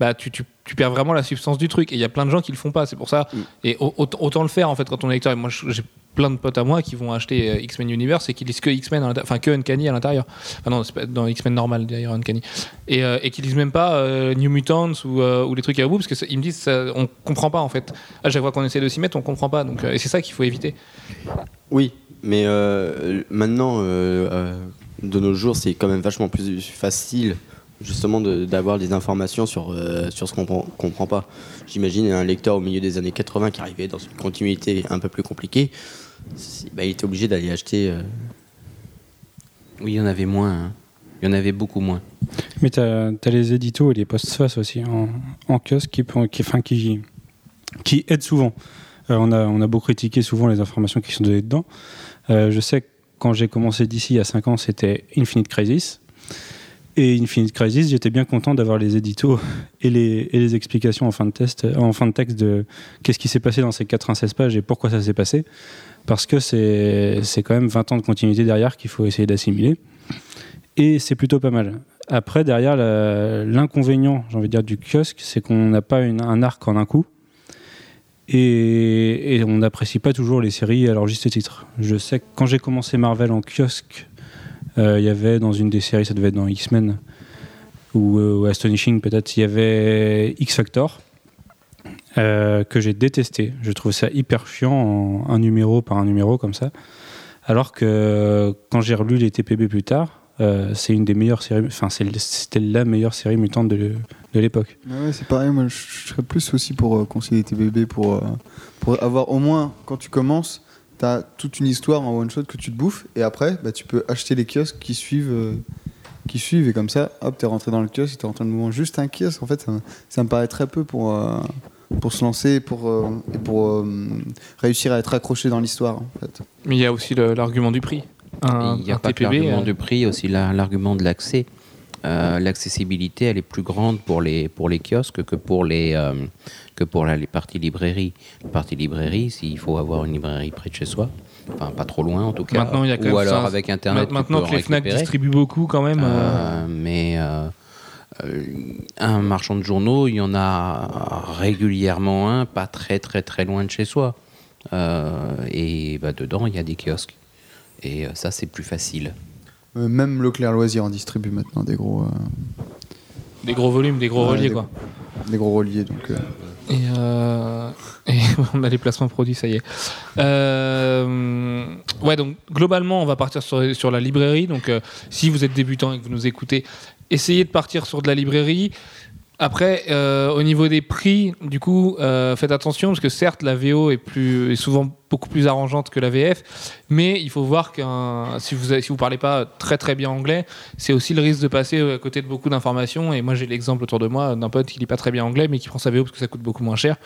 bah, tu, tu- tu perds vraiment la substance du truc. Et il y a plein de gens qui le font pas, c'est pour ça. Mm. Et au- autant, autant le faire en fait quand on est lecteur. Et moi, j'ai plein de potes à moi qui vont acheter euh, X-Men Universe et qui lisent que X-Men, enfin que Uncanny à l'intérieur. Enfin non, c'est pas dans X-Men normal d'ailleurs Uncanny. Et, euh, et qui lisent même pas euh, New Mutants ou, euh, ou les trucs à bout parce que ça- ils me disent ça, on comprend pas en fait. À chaque fois qu'on essaie de s'y mettre, on comprend pas. Donc et c'est ça qu'il faut éviter. Oui, mais maintenant, de nos jours, c'est quand même vachement plus facile justement de- d'avoir des informations sur, euh, sur ce qu'on comprend- comprend pas. J'imagine un lecteur au milieu des années 80 qui arrivait dans une continuité un peu plus compliquée, bah, il était obligé d'aller acheter... euh, Oui, il y en avait moins. hein. Il y en avait beaucoup moins. Mais tu as, les éditos et les post-face aussi en, en kiosque qui, qui, enfin, qui, qui aident souvent. Euh, on, a, on a beau critiquer souvent les informations qui sont données dedans. Euh, je sais que quand j'ai commencé d'ici il y a 5 ans, c'était Infinite Crisis. Et Infinite Crisis, j'étais bien content d'avoir les éditos et les, explications en fin de, test, en fin de texte de qu'est-ce qui s'est passé dans ces 96 pages et pourquoi ça s'est passé. Parce que c'est quand même 20 ans de continuité derrière qu'il faut essayer d'assimiler. Et c'est plutôt pas mal. Après, derrière, l'inconvénient, j'ai envie de dire, du kiosque, c'est qu'on n'a pas un arc en un coup. Et, et on n'apprécie pas toujours les séries à leur juste titre. Je sais que quand j'ai commencé Marvel en kiosque, euh, il y avait dans une des séries, ça devait être dans X-Men ou, euh, Astonishing peut-être, il y avait X-Factor. euh, que j'ai détesté. Je trouve ça hyper chiant, un numéro par un numéro comme ça. Alors que quand j'ai relu les TPB plus tard, euh, c'est une des meilleures séries, enfin c'était la meilleure série mutante de, de l'époque. Ouais, c'est pareil, moi je, serais plus aussi pour euh, conseiller bébés, pour, euh, pour avoir au moins, quand tu commences, tu as toute une histoire en one shot que tu te bouffes, et après, bah, tu peux acheter les kiosques qui suivent, euh, qui suivent et comme ça, hop, t'es rentré dans le kiosque, t'es rentré dans le mouvement. Juste un kiosque, en fait, ça, ça me paraît très peu pour, euh, pour se lancer pour, euh, et pour euh, réussir à être accroché dans l'histoire, en fait. Mais il y a aussi l'argument du prix. Un, il n'y a un pas que l'argument euh, du prix, il y a aussi la- l'argument de l'accès. Euh, L'accessibilité, elle est plus grande pour les, pour les kiosques que pour les, euh, que pour la- les parties librairies. Les parties librairies, s'il faut avoir une librairie près de chez soi, enfin pas trop loin en tout cas, Maintenant, il y a quand ou même alors ça- avec Internet, Maintenant que les Fnac distribuent beaucoup quand même. euh, mais un marchand de journaux, il y en a régulièrement un, pas très très très loin de chez soi. Et bah, dedans, il y a des kiosques. Et ça, c'est plus facile. Euh, Même Leclerc Loisir en distribue maintenant des gros, euh, Des gros volumes, des gros Ouais, reliés, des- quoi. des gros reliés. Donc, euh, Et, euh, et on a les placements produits, ça y est. Euh, ouais, donc globalement, on va partir sur, sur la librairie. Donc, euh, si vous êtes débutant et que vous nous écoutez, essayez de partir sur de la librairie. Après, au niveau des prix, du coup, faites attention parce que certes, la VO est, plus, est souvent beaucoup plus arrangeante que la VF, mais il faut voir qu'un si vous si vous parlez pas très très bien anglais, c'est aussi le risque de passer à côté de beaucoup d'informations. Et moi, j'ai l'exemple autour de moi d'un pote qui lit pas très bien anglais, mais qui prend sa VO parce que ça coûte beaucoup moins cher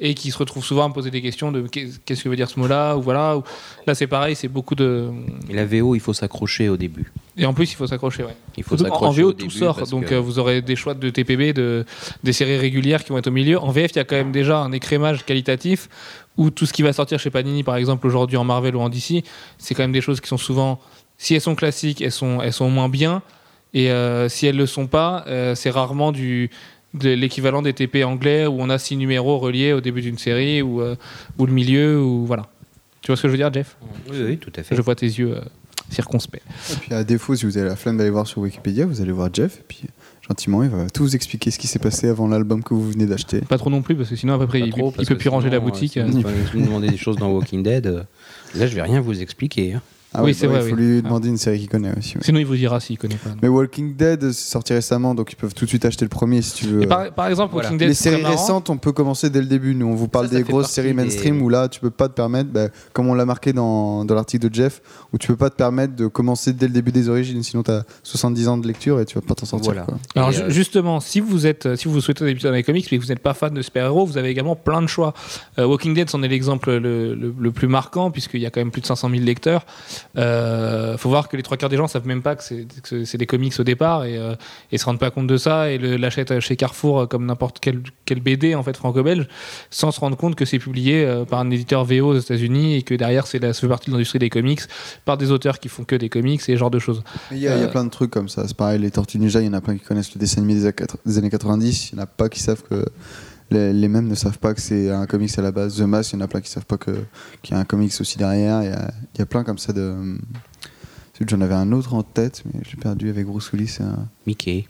et qui se retrouve souvent à me poser des questions de qu'est- qu'est-ce que veut dire ce mot-là ou voilà. ou- Là, c'est pareil, c'est beaucoup de Et la VO, il faut s'accrocher au début. et en plus, il faut s'accrocher. Ouais. Il faut Surtout en- s'accrocher VO, au tout début sort, donc que- euh, vous aurez des choix de TPB, de, des séries régulières qui vont être au milieu. En VF, il y a quand même déjà un écrémage qualitatif où tout ce qui va sortir chez Panini, par exemple, aujourd'hui en Marvel ou en DC, c'est quand même des choses qui sont souvent, si elles sont classiques, elles sont, elles sont au moins bien. Et euh, si elles le sont pas, euh, c'est rarement du de l'équivalent des TP anglais où on a six numéros reliés au début d'une série ou, euh, ou le milieu ou voilà. Tu vois ce que je veux dire, Jeff? Oui, oui, tout à fait. Je vois tes yeux euh, circonspects. Et puis à défaut, si vous avez la flemme d'aller voir sur Wikipédia, vous allez voir Jeff, et puis gentiment, il va tout vous expliquer ce qui s'est passé avant l'album que vous venez d'acheter. Pas trop non plus parce que sinon après Pas il, trop, il parce peut plus ranger la euh, boutique. si vous, vous me demandez des choses dans Walking Dead, euh, là, je vais rien vous expliquer. hein. Ah Oui, ouais, c'est bah, vrai, Il faut oui. lui demander une série qu'il connaît aussi. Sinon il vous dira s'il connaît pas. Mais Walking Dead, c'est sorti récemment, donc ils peuvent tout de suite acheter le premier si tu veux. Et par, par exemple, Voilà. Walking Dead, les séries marrant. récentes, on peut commencer dès le début. Nous, on vous parle Ça, des grosses séries des- mainstream où là, tu peux pas te permettre, bah, comme on l'a marqué dans, dans l'article de Jeff, où tu peux pas te permettre de commencer dès le début des origines, sinon tu as 70 ans de lecture et tu vas pas t'en sortir. Voilà. quoi. Alors euh, justement, si vous êtes, euh, si vous souhaitez débuter dans les comics mais que vous n'êtes pas fan de super-héros, vous avez également plein de choix. Euh, Walking Dead, c'en est l'exemple le, le- le plus marquant puisqu'il y a quand même plus de 500 000 lecteurs. Euh, faut voir que les trois quarts des gens savent même pas que c'est des comics au départ et, euh, et se rendent pas compte de ça et l'achètent chez Carrefour euh, comme n'importe quel, quel BD en fait franco-belge sans se rendre compte que c'est publié par un éditeur VO aux États-Unis et que derrière c'est la ça fait partie de l'industrie des comics par des auteurs qui font que des comics et ce genre de choses. Il y, y a plein de trucs comme ça. C'est pareil, les Tortues Ninja, il y en a plein qui connaissent le dessin animé des années 90. Il y en a pas qui savent que. Les, les mêmes ne savent pas que c'est un comics à la base. The Mask, il y en a plein qui savent pas que- qu'il y a un comics aussi derrière. Il y a, il y a plein comme ça de. J'en avais un autre en tête, mais j'ai perdu avec Bruce Willis. c'est un- Mickey.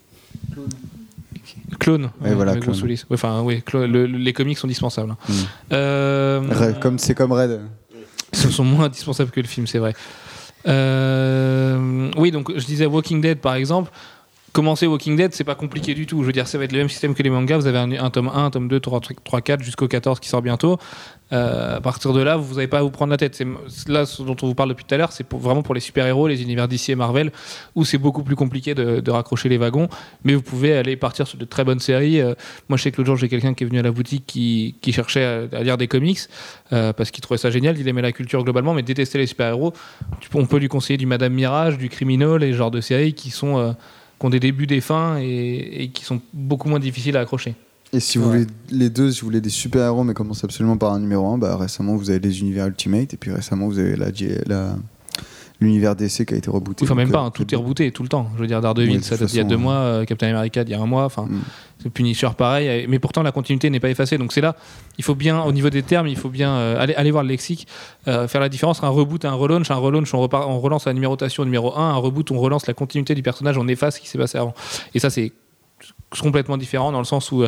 Clone. Ouais, voilà, avec Clone. Bruce Willis. Ouais, Enfin, oui, Clo- le- le- les comics sont indispensables. hein. Mm. Euh, Red- comme c'est comme Red. Ce sont moins indispensables que le film, c'est vrai. Euh, oui, donc je disais Walking Dead par exemple. Commencer Walking Dead, c'est pas compliqué du tout. Je veux dire, ça va être le même système que les mangas. Vous avez un, tome 1, un tome 2, 3, 3 4 jusqu'au 14 qui sort bientôt. Euh, à partir de là, vous n'avez pas à vous prendre la tête. C'est là ce dont on vous parle depuis tout à l'heure, c'est vraiment pour les super-héros, les univers DC et Marvel, où c'est beaucoup plus compliqué de, raccrocher les wagons. Mais vous pouvez aller partir sur de très bonnes séries. Euh, moi, je sais que l'autre jour, j'ai quelqu'un qui est venu à la boutique qui, cherchait à, lire des comics euh, parce qu'il trouvait ça génial. Il aimait la culture globalement, mais détestait les super-héros. On peut lui conseiller du Madame Mirage, du Criminal, et ce genre de séries qui sont qui ont des débuts, des fins et, et qui sont beaucoup moins difficiles à accrocher. Et si vous Ouais. voulez les deux, si vous voulez des super-héros, mais commencez absolument par un numéro 1, bah, récemment vous avez les univers Ultimate, et puis récemment vous avez la- l'univers DC qui a été rebooté. Enfin, même pas, euh, hein, tout est rebooté tout le temps. Je veux dire, Daredevil, ça date d'il y a deux ouais. mois, euh, Captain America d'il y a un mois, enfin, Mm. Punisher pareil, mais pourtant la continuité n'est pas effacée. Donc c'est là, il faut bien, au niveau des termes, il faut bien euh, aller, aller voir le lexique, euh, faire la différence entre un reboot et un relaunch. Un relaunch, on, repart, on relance la numérotation numéro 1, un reboot, on relance la continuité du personnage, on efface ce qui s'est passé avant. Et ça, c'est complètement différent dans le sens où.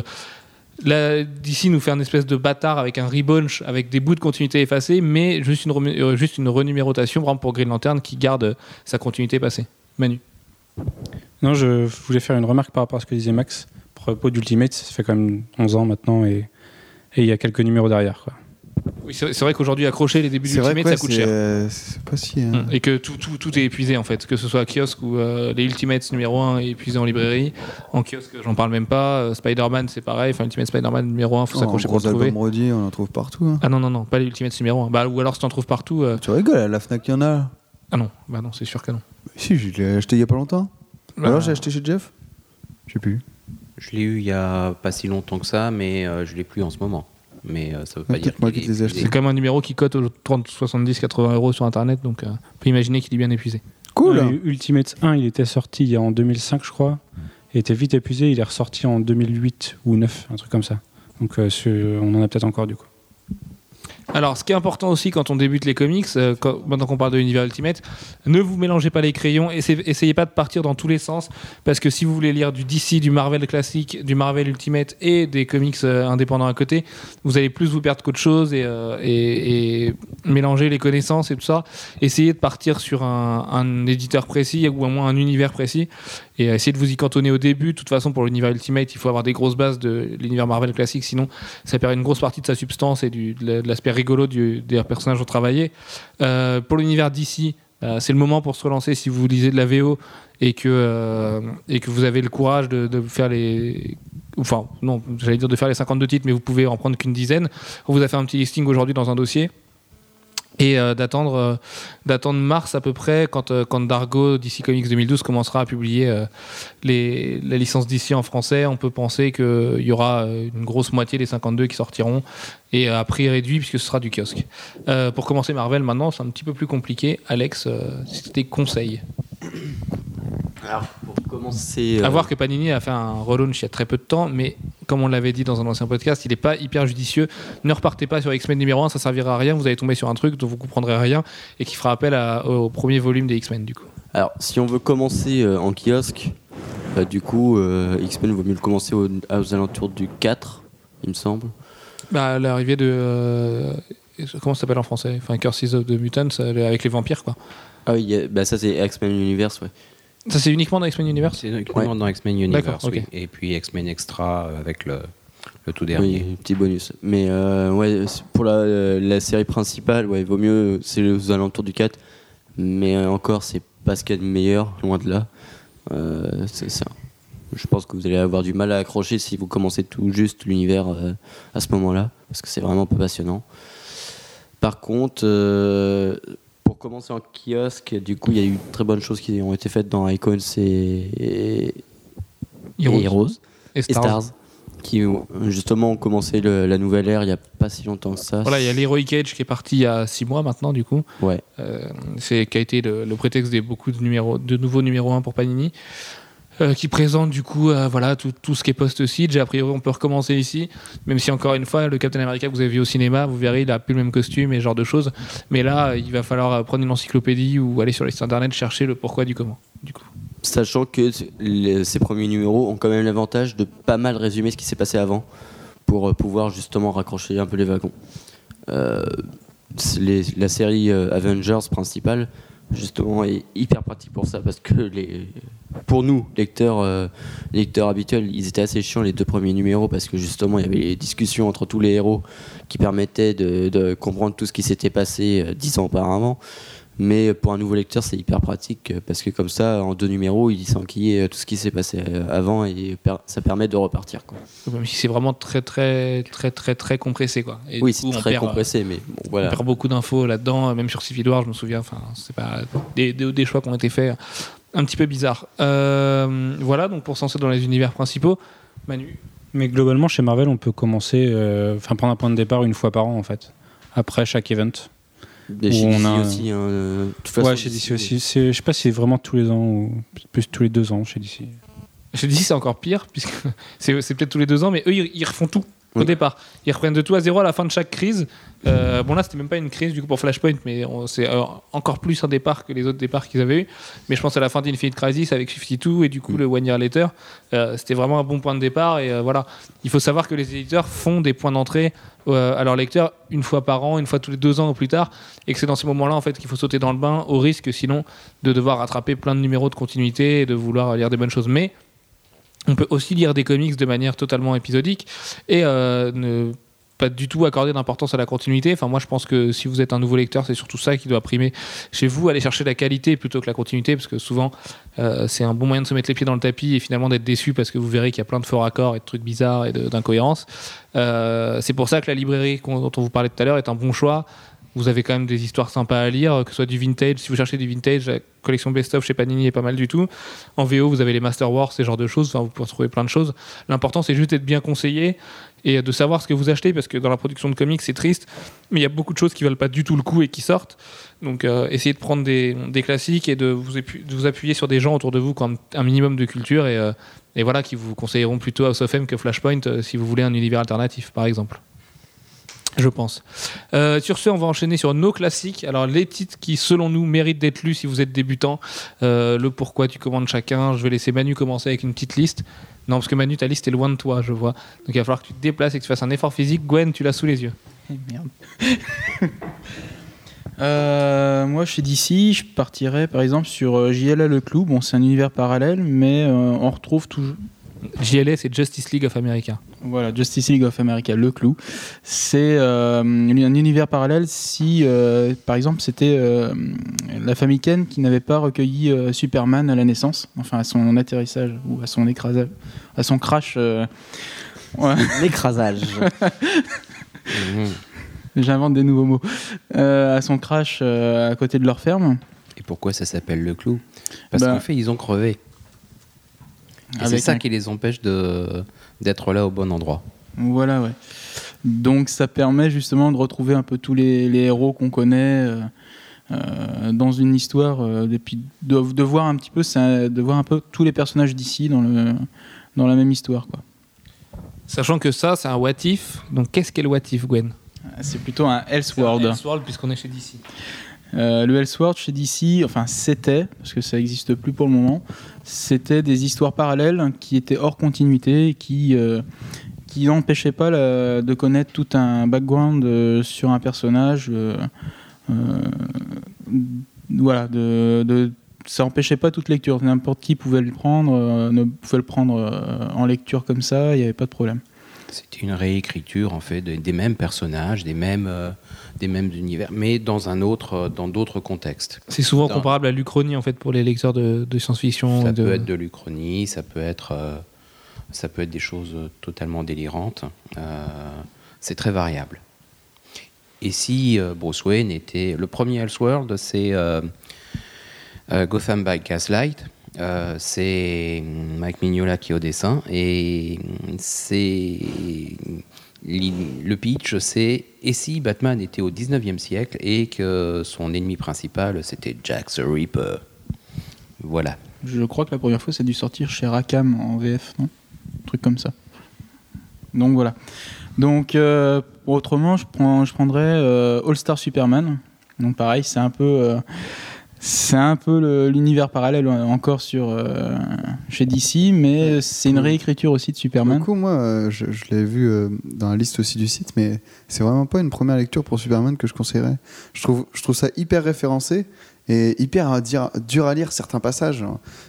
D'ici nous fait un espèce de bâtard avec un rebunch, avec des bouts de continuité effacés, mais juste une, euh, renumérotation, vraiment pour Green Lantern, qui garde euh, sa continuité passée. Manu. Non, je voulais faire une remarque par rapport à ce que disait Max. Propos d'Ultimate, ça fait quand même 11 ans maintenant et et il y a quelques numéros derrière. Quoi. Oui, c'est vrai qu'aujourd'hui, accrocher les débuts d'Ultimate, ça coûte cher. euh, c'est pas si. hein. Et que tout, tout, tout est épuisé en fait, que ce soit à kiosque ou euh, les Ultimates numéro 1 est épuisé en librairie. En kiosque, j'en parle même pas. Euh, Spider-Man, c'est pareil. Enfin, Ultimate Spider-Man numéro 1, faut Oh, s'accrocher pour le trouver. redit, on en trouve partout. hein. Ah non, non, non, pas les Ultimates numéro 1. Bah, ou alors si t'en trouves partout. euh, Tu rigoles, à la Fnac, il y en a. Ah non, bah non, c'est sûr que non. Si, je l'ai acheté il y a pas longtemps. Bah, Alors j'ai acheté chez Jeff? Je sais plus. Je l'ai eu il y a pas si longtemps que ça, mais euh, je l'ai plus en ce moment. Mais euh, ça veut pas dire c'est quand même un numéro qui cote aux 30, 70, 80 euros sur internet, donc euh, on peut imaginer qu'il est bien épuisé. Cool Euh, Ultimate 1, il était sorti il y a en 2005, je crois. Il était vite épuisé. Il est ressorti en 2008 ou 9, un truc comme ça. Donc euh, ce- on en a peut-être encore du coup. Alors, ce qui est important aussi quand on débute les comics, euh, quand- maintenant qu'on parle de l'univers Ultimate, ne vous mélangez pas les crayons, essayez, essayez pas de partir dans tous les sens, parce que si vous voulez lire du DC, du Marvel classique, du Marvel Ultimate et des comics euh, indépendants à côté, vous allez plus vous perdre qu'autre chose et, euh, et mélanger les connaissances et tout ça. Essayez de partir sur un, un éditeur précis ou au moins un univers précis et essayez de vous y cantonner au début. De toute façon, pour l'univers Ultimate, il faut avoir des grosses bases de l'univers Marvel classique, sinon ça perd une grosse partie de sa substance et de la- de l'aspect rigolo des personnages travaillés. Euh, pour l'univers d'ici, c'est le moment pour se relancer si vous lisez de la VO et que, euh, et que vous avez le courage de, de faire les. Enfin, non, j'allais dire de faire les 52 titres, mais vous pouvez en prendre qu'une dizaine. On vous a fait un petit listing aujourd'hui dans un dossier. Et euh, d'attendre euh, d'attendre mars à peu près, quand, euh, quand Dargo, DC Comics 2012, commencera à publier les, la licence d'ici en français, on peut penser qu'il y aura une grosse moitié des 52 qui sortiront et à prix réduit puisque ce sera du kiosque. Pour commencer Marvel maintenant, c'est un petit peu plus compliqué. Alex, c'était conseil. Alors, pour commencer. euh, À voir que Panini a fait un relaunch il y a très peu de temps, mais comme on l'avait dit dans un ancien podcast, il n'est pas hyper judicieux. Ne repartez pas sur X-Men numéro 1, ça servira à rien. Vous allez tomber sur un truc dont vous comprendrez rien et qui fera appel à- au premier volume des X-Men du coup. Alors, si on veut commencer euh, en kiosque, euh, du coup, euh, X-Men vaut mieux le commencer au- aux alentours du 4, il me semble. Bah, l'arrivée de. comment ça s'appelle en français? Enfin, Curses of the Mutants avec les vampires quoi. Ah oui, a- bah ça c'est X-Men Universe, ouais. Ça, c'est uniquement dans X-Men Universe C'est uniquement dans X-Men Universe, oui. Et puis X-Men Extra euh, avec le, le tout dernier. Oui, petit bonus. Mais euh, ouais, pour la, la série principale, ouais, vaut mieux, c'est aux alentours du 4. Mais euh, encore, c'est pas ce qu'il y a de meilleur, loin de là. Euh, c'est ça. Je pense que vous allez avoir du mal à accrocher si vous commencez tout juste l'univers euh, à ce moment-là, parce que c'est vraiment pas passionnant. Par contre, euh, commencer en kiosque, du coup, il y a eu de très bonnes choses qui ont été faites dans Icons et, et, et Heroes. Et et Stars. Stars, qui ont- justement ont commencé le- la nouvelle ère il n'y a pas si longtemps que ça. Voilà, il y a l'Heroic Age qui est parti il y a 6 mois maintenant du coup. Ouais. Euh, c'est qui a été le, le prétexte des beaucoup de, numéros, de nouveaux numéros 1 pour Panini. Euh, qui présente du coup euh, voilà tout, tout ce qui est post-siege. A priori, on peut recommencer ici, même si encore une fois, le Captain America que vous avez vu au cinéma, vous verrez, il a plus le même costume et ce genre de choses. Mais là, euh, il va falloir prendre une encyclopédie ou aller sur les sites internet chercher le pourquoi du comment. Du coup. Sachant que ces premiers numéros ont quand même l'avantage de pas mal résumer ce qui s'est passé avant pour pouvoir justement raccrocher un peu les wagons. La série Avengers principale justement est hyper pratique pour ça parce que les, pour nous lecteurs euh, lecteurs habituels ils étaient assez chiants les deux premiers numéros parce que justement il y avait les discussions entre tous les héros qui permettaient de, comprendre tout ce qui s'était passé euh, dix ans auparavant mais pour un nouveau lecteur, c'est hyper pratique euh, parce que comme ça, en deux numéros, il s'enquille tout ce qui s'est passé euh, avant et ça permet de repartir. Quoi. Même si c'est vraiment très très très très très compressé quoi. Et oui, c'est on très perd, euh, compressé, mais bon, On perd beaucoup d'infos là-dedans, même sur Civil War, je me souviens. Enfin, c'est pas des, des- des choix qui ont été faits un petit peu bizarres. Euh, voilà, donc pour s'en dans les univers principaux, Manu. Mais globalement, chez Marvel, on peut commencer, euh, enfin prendre un point de départ une fois par an en fait, après chaque event. Chez on DC a- aussi. hein, de toute façon, ouais, chez DC aussi. Je sais pas si c'est vraiment tous les ans ou plus tous les deux ans chez DC. Je dis c'est encore pire, puisque c'est c'est peut-être tous les deux ans, mais eux, ils, ils refont tout au Oui. départ. Ils reprennent de tout à zéro à la fin de chaque crise. Euh, bon, là, c'était même pas une crise du coup pour Flashpoint, mais on- c'est euh, encore plus un départ que les autres départs qu'ils avaient eu. Mais je pense à la fin d'Infinite Crisis avec 52 et du coup le One Year Later, euh, c'était vraiment un bon point de départ. Et euh, voilà, il faut savoir que les éditeurs font des points d'entrée euh, à leurs lecteurs une fois par an, une fois tous les deux ans ou plus tard, et que c'est dans ces moments-là en fait qu'il faut sauter dans le bain, au risque sinon de devoir rattraper plein de numéros de continuité et de vouloir lire des bonnes choses. Mais on peut aussi lire des comics de manière totalement épisodique et euh, ne pas du tout accorder d'importance à la continuité. Enfin, moi, je pense que si vous êtes un nouveau lecteur, c'est surtout ça qui doit primer chez vous. Aller chercher la qualité plutôt que la continuité, parce que souvent, euh, c'est un bon moyen de se mettre les pieds dans le tapis et finalement d'être déçu parce que vous verrez qu'il y a plein de faux raccords et de trucs bizarres et d'incohérences. Euh, c'est pour ça que la librairie dont on vous parlait tout à l'heure est un bon choix. Vous avez quand même des histoires sympas à lire, que ce soit du vintage. Si vous cherchez du vintage, la collection best-of chez Panini est pas mal du tout. En VO, vous avez les Master Wars, ce genre de choses. Enfin, vous pouvez trouver plein de choses. L'important, c'est juste d'être bien conseillé et de savoir ce que vous achetez, parce que dans la production de comics, c'est triste, mais il y a beaucoup de choses qui valent pas du tout le coup et qui sortent. Donc, euh, essayez de prendre des, classiques et de vous, appuyer sur des gens autour de vous qui ont un, minimum de culture et, euh, et voilà, qui vous conseilleront plutôt House of M que Flashpoint euh, si vous voulez un univers alternatif, par exemple. Je pense. Sur ce, on va enchaîner sur nos classiques. Alors, les titres qui, selon nous, méritent d'être lus si vous êtes débutant. Le pourquoi tu commandes chacun. Je vais laisser Manu commencer avec une petite liste. Non, parce que Manu, ta liste est loin de toi, je vois. Donc, il va falloir que tu te déplaces et que tu fasses un effort physique. Gwen, tu l'as sous les yeux. Eh, merde. Euh, moi, chez DC, je partirais par exemple sur euh, JLA Le Clou. Bon, c'est un univers parallèle, mais euh, on retrouve toujours. JLA, c'est Justice League of America. Voilà, Justice League of America, Le Clou. C'est euh, un univers parallèle si, euh, par exemple, c'était euh, la famille Ken qui n'avait pas recueilli euh, Superman à la naissance, enfin à son atterrissage ou à son écrasage, à son crash. euh, ouais. L'écrasage. J'invente des nouveaux mots. Euh, à son crash euh, à côté de leur ferme. Et pourquoi ça s'appelle le clou? Parce Bah, qu'en fait, ils ont crevé. C'est ça un- qui les empêche de d'être là au bon endroit. Voilà, ouais. Donc ça permet justement de retrouver un peu tous les, les héros qu'on connaît euh, euh, dans une histoire, euh, et puis de, de voir un petit peu, ça- de voir un peu tous les personnages d'ici dans le dans la même histoire, quoi. Sachant que ça, c'est un what if. Donc, qu'est-ce qu'est le what if, Gwen? C'est plutôt un Elseworld. Elseworld, puisqu'on est chez DC. Euh, le Elseworld chez DC, enfin c'était, parce que ça n'existe plus pour le moment, c'était des histoires parallèles qui étaient hors continuité, euh, qui n'empêchaient pas de connaître tout un background euh, sur un personnage. euh, voilà, ça n'empêchait pas toute lecture. N'importe qui pouvait le prendre, pouvait le prendre en lecture comme ça, il n'y avait pas de problème. C'était une réécriture en fait de- des mêmes personnages, des mêmes, euh, des mêmes univers, mais dans un autre, euh, dans d'autres contextes. C'est souvent Dans- comparable à l'Uchronie, en fait, pour les lecteurs de, de science-fiction. Ça de- peut être de l'Uchronie, ça peut être, euh, ça peut être des choses totalement délirantes. Euh, c'est très variable. Et si Bruce Wayne était le premier Elseworld, c'est Gotham by Gaslight. Euh, c'est Mike Mignola qui est au dessin et c'est le pitch c'est et si Batman était au 19e siècle et que son ennemi principal c'était Jack the Ripper? Voilà Je crois que la première fois, c'est dû sortir chez Rackham en VF, non? Un truc comme ça. Donc voilà. Donc euh, autrement, je, prends, je prendrais euh, All Star Superman. Donc pareil, c'est un peu, c'est un peu l'univers parallèle encore sur euh, chez DC, mais c'est une réécriture aussi de Du Superman. coup, moi, euh, je, je l'ai vu euh, dans la liste aussi du site, mais c'est vraiment pas une première lecture pour Superman que je conseillerais. Je trouve, je trouve ça hyper référencé et hyper à dire- dur à lire certains passages.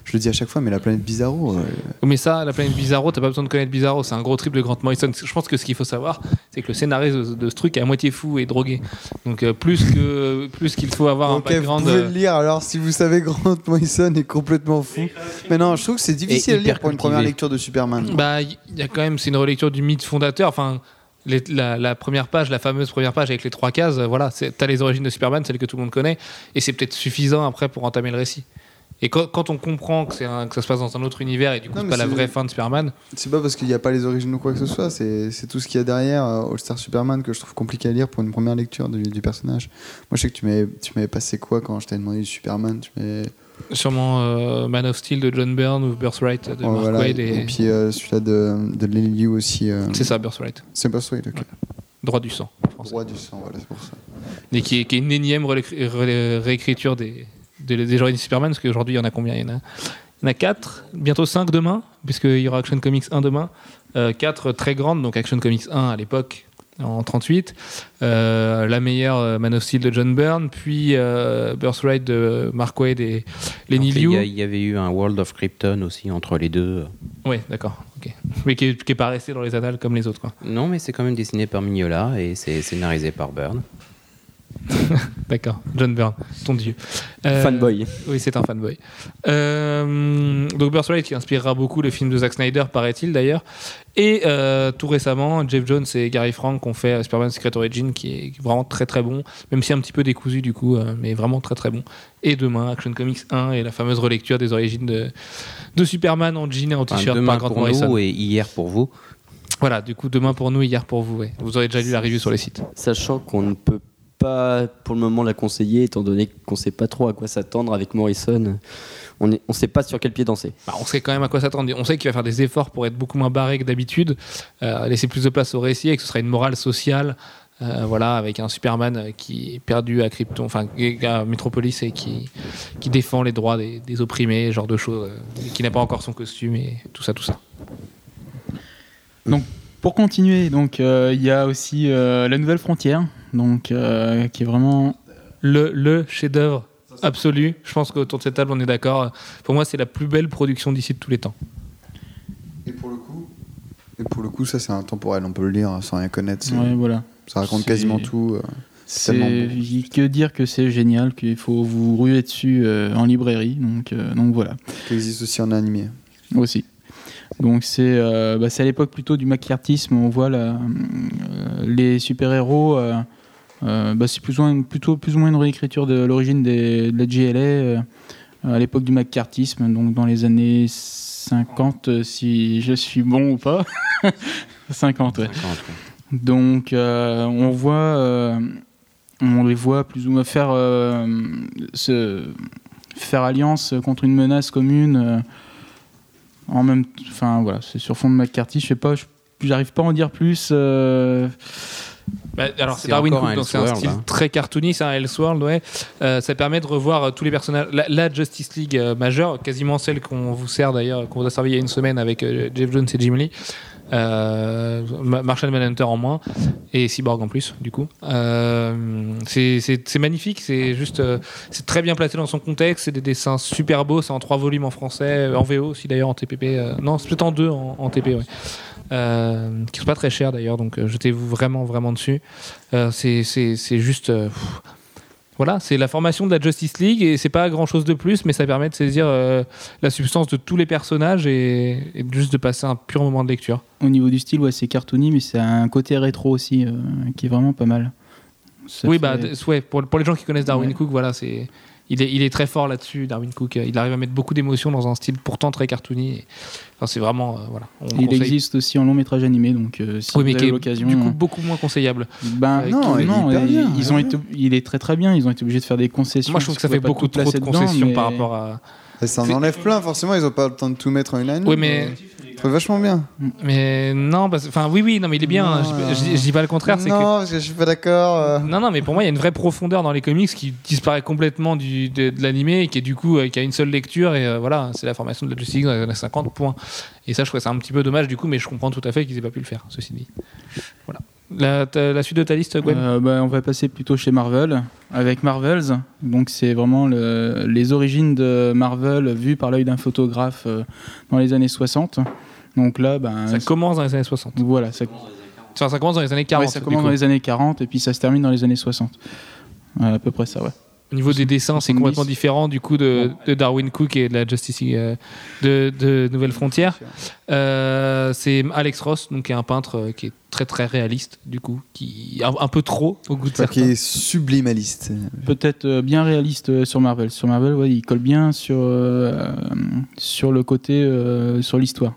Je le dis à chaque fois, mais la planète Bizarro, euh, Mais ça, la planète Bizarro, t'as pas besoin de connaître Bizarro, c'est un gros trip de Grant Morrison. Je pense que ce qu'il faut savoir, c'est que le scénariste de, de ce truc est à moitié fou et drogué. Donc euh, plus que plus qu'il faut avoir un vous background. pouvez euh, le lire alors si vous savez Grant Morrison est complètement fou. Mais non, je trouve que c'est difficile à lire pour une première lecture de Superman. Bah, il y a quand même, c'est une relecture du mythe fondateur. Enfin, les- la, la première page, la fameuse première page avec les trois cases, euh, voilà, t'as les origines de Superman, celles que tout le monde connaît, et c'est peut-être suffisant après pour entamer le récit. Et quand, quand on comprend que, c'est un- que ça se passe dans un autre univers et du coup c'est pas la vraie fin de Superman, C'est pas parce qu'il n'y a pas les origines ou quoi que ce soit, c'est tout ce qu'il y a derrière euh, All Star Superman que je trouve compliqué à lire pour une première lecture du, du personnage. Moi, je sais que tu m'avais passé quoi quand je t'avais demandé du Superman tu sûrement euh, Man of Steel de John Byrne ou Birthright de Oh, Mark voilà. Waid. Et Et... puis euh, celui-là de, de Lily aussi. euh, C'est ça, Birthright. C'est Wade, ok. Droit du sang. Roi du sang, voilà, c'est pour ça. Et qui est, qui est une énième réécri- ré- réécriture des, des, des de Superman, parce qu'aujourd'hui, il y en a combien? Il y en a, il y en a 4, bientôt 5 demain, puisqu'il y aura Action Comics 1 demain. 4 très grandes, donc Action Comics 1 à l'époque, en 38. Euh, la meilleure, euh, Man of Steel de John Byrne, puis euh, Birthright de Mark Waid et Lenny il Liu. y, il y avait eu un World of Krypton aussi entre les deux Oui, d'accord. ok. Mais qui n'est pas resté dans les annales comme les autres. Quoi. non mais c'est quand même dessiné par Mignola et c'est scénarisé par Byrne D'accord, John Byrne, ton dieu. Euh, Fanboy. Oui, c'est un fanboy. Euh, donc Birthright qui inspirera beaucoup le film de Zack Snyder, paraît-il d'ailleurs. Et euh, tout récemment, Jeff Jones et Gary Frank ont fait Superman Secret Origin qui est vraiment très très bon, même si un petit peu décousu du coup, euh, mais vraiment très très bon. Et demain, Action Comics 1 et la fameuse relecture des origines de, de Superman en jean et en Enfin, t-shirt demain par Grant pour Morrison. nous et hier pour vous Voilà, du coup, demain pour nous, hier pour vous. ouais. Vous aurez déjà lu la review sur les sites. Sachant qu'on ne peut pas pour le moment la conseiller, étant donné qu'on ne sait pas trop à quoi s'attendre avec Morrison. On ne on sait pas sur quel pied danser. Bah, on sait quand même à quoi s'attendre. On sait qu'il va faire des efforts pour être beaucoup moins barré que d'habitude, euh, laisser plus de place au récit et que ce sera une morale sociale Euh, voilà, avec un Superman euh, qui est perdu à Krypton, enfin à Metropolis et qui, qui défend les droits des, des opprimés, ce genre de choses, euh, qui n'a pas encore son costume et tout ça, tout ça. Pour continuer, donc euh, il y a aussi euh, la Nouvelle Frontière, donc euh, qui est vraiment Le, le chef-d'œuvre absolu. Je pense qu'autour de cette table, on est d'accord. Pour moi, c'est la plus belle production d'ici de tous les temps. Et pour le coup, et pour le coup, ça c'est intemporel, on peut le lire sans rien connaître. ouais, voilà. Ça raconte quasiment tout. euh, C'est tellement beau. que dire que c'est génial, qu'il faut vous ruer dessus euh, en librairie, donc euh, donc voilà. qui existe aussi en animé. aussi. Donc c'est euh, bah, c'est à l'époque plutôt du macartisme, on voit la, euh, les super-héros, euh, euh, bah, c'est plus plutôt plus ou moins une réécriture de l'origine de la GLA euh, à l'époque du macartisme, donc dans les années 50, euh, si je suis bon ou pas. 50, ouais. 50, ouais. Donc euh, on voit, on les voit plus ou moins faire, se, faire alliance contre une menace commune. en même, enfin voilà, c'est sur fond de McCarthy. Je sais pas, j'arrive pas à en dire plus. Bah, alors c'est Darwin Cook, donc c'est un style hein. très cartoony, c'est un Elseworld, ouais. Euh, ça permet de revoir euh, tous les personnages. La, la Justice League euh, majeure, quasiment celle qu'on vous sert d'ailleurs, qu'on vous a servi il y a une semaine avec euh, Jeff Jones et Jim Lee. Ma- Marshall Manhunter en moins et Cyborg en plus du coup c'est- magnifique c'est juste c'est très bien placé dans son contexte c'est des dessins super beaux c'est en trois volumes en français en VO aussi d'ailleurs en TPP non c'est peut-être en deux en, en TP ouais euh, qui sont pas très chers d'ailleurs, donc euh, jetez-vous vraiment vraiment dessus. Euh, c'est juste, euh, voilà, c'est la formation de la Justice League et c'est pas grand chose de plus, mais ça permet de saisir la substance de tous les personnages et, et juste de passer un pur moment de lecture. au niveau du style, ouais, c'est cartoony, mais c'est un côté rétro aussi qui est vraiment pas mal. Ça oui, fait- bah ouais, pour, pour les gens qui connaissent Darwin Ouais. Cook, voilà, c'est il est, il est très fort là-dessus, Darwin Cook. Il arrive à mettre beaucoup d'émotions dans un style pourtant très cartoony. Et- Enfin, c'est vraiment, euh, voilà. on il conseille- existe aussi en long métrage animé, donc euh, si Oui, mais vous avez l'occasion. du coup beaucoup moins conseillable. Ben Avec- non, Non, il bien, ils ont été, il est très très bien. Ils ont été obligés de faire des concessions. Moi, je trouve que ça fait beaucoup trop de placer dedans, concessions mais- par rapport à. Et ça en enlève plein, forcément, ils ont pas le temps de tout mettre en une année. Oui, mais C'est vachement bien. Mais non, parce- enfin oui, oui, non, mais il est bien. Non, hein, je, je- je dis pas le contraire, c'est non, que parce que je suis pas d'accord. euh. non, non, mais pour moi, il y a une vraie profondeur dans les comics qui disparaît complètement du, de, de l'animé et qui est du coup euh, qui a une seule lecture et euh, voilà, c'est la formation de la Justice League dans les années 50 points. Et ça, je trouve c'est un petit peu dommage du coup, mais je comprends tout à fait qu'ils aient pas pu le faire. Ceci dit, voilà. La, suite de ta liste, Gwen. Euh, bah, on va passer plutôt chez Marvel avec Marvels. Donc c'est vraiment le- les origines de Marvel vues par l'œil d'un photographe euh, dans les années 60. Donc là, ben, ça commence dans les années 60. voilà, ça, Enfin, ça commence dans les années 40. ouais, ça commence dans les années 40 et puis ça se termine dans les années 60. Ouais, à peu près ça, ouais. Au niveau des dessins, c'est 70. complètement différent du coup de, de Darwin Cook et de la Justice League euh, de, de Nouvelle Frontière. Euh, c'est Alex Ross, donc qui est un peintre euh, qui est très très réaliste du coup, qui un, un peu trop au goût de Enfin, qui certains. est sublimaliste. Peut-être euh, bien réaliste sur Marvel. Sur Marvel, ouais, il colle bien sur, sur le côté, euh, sur l'histoire.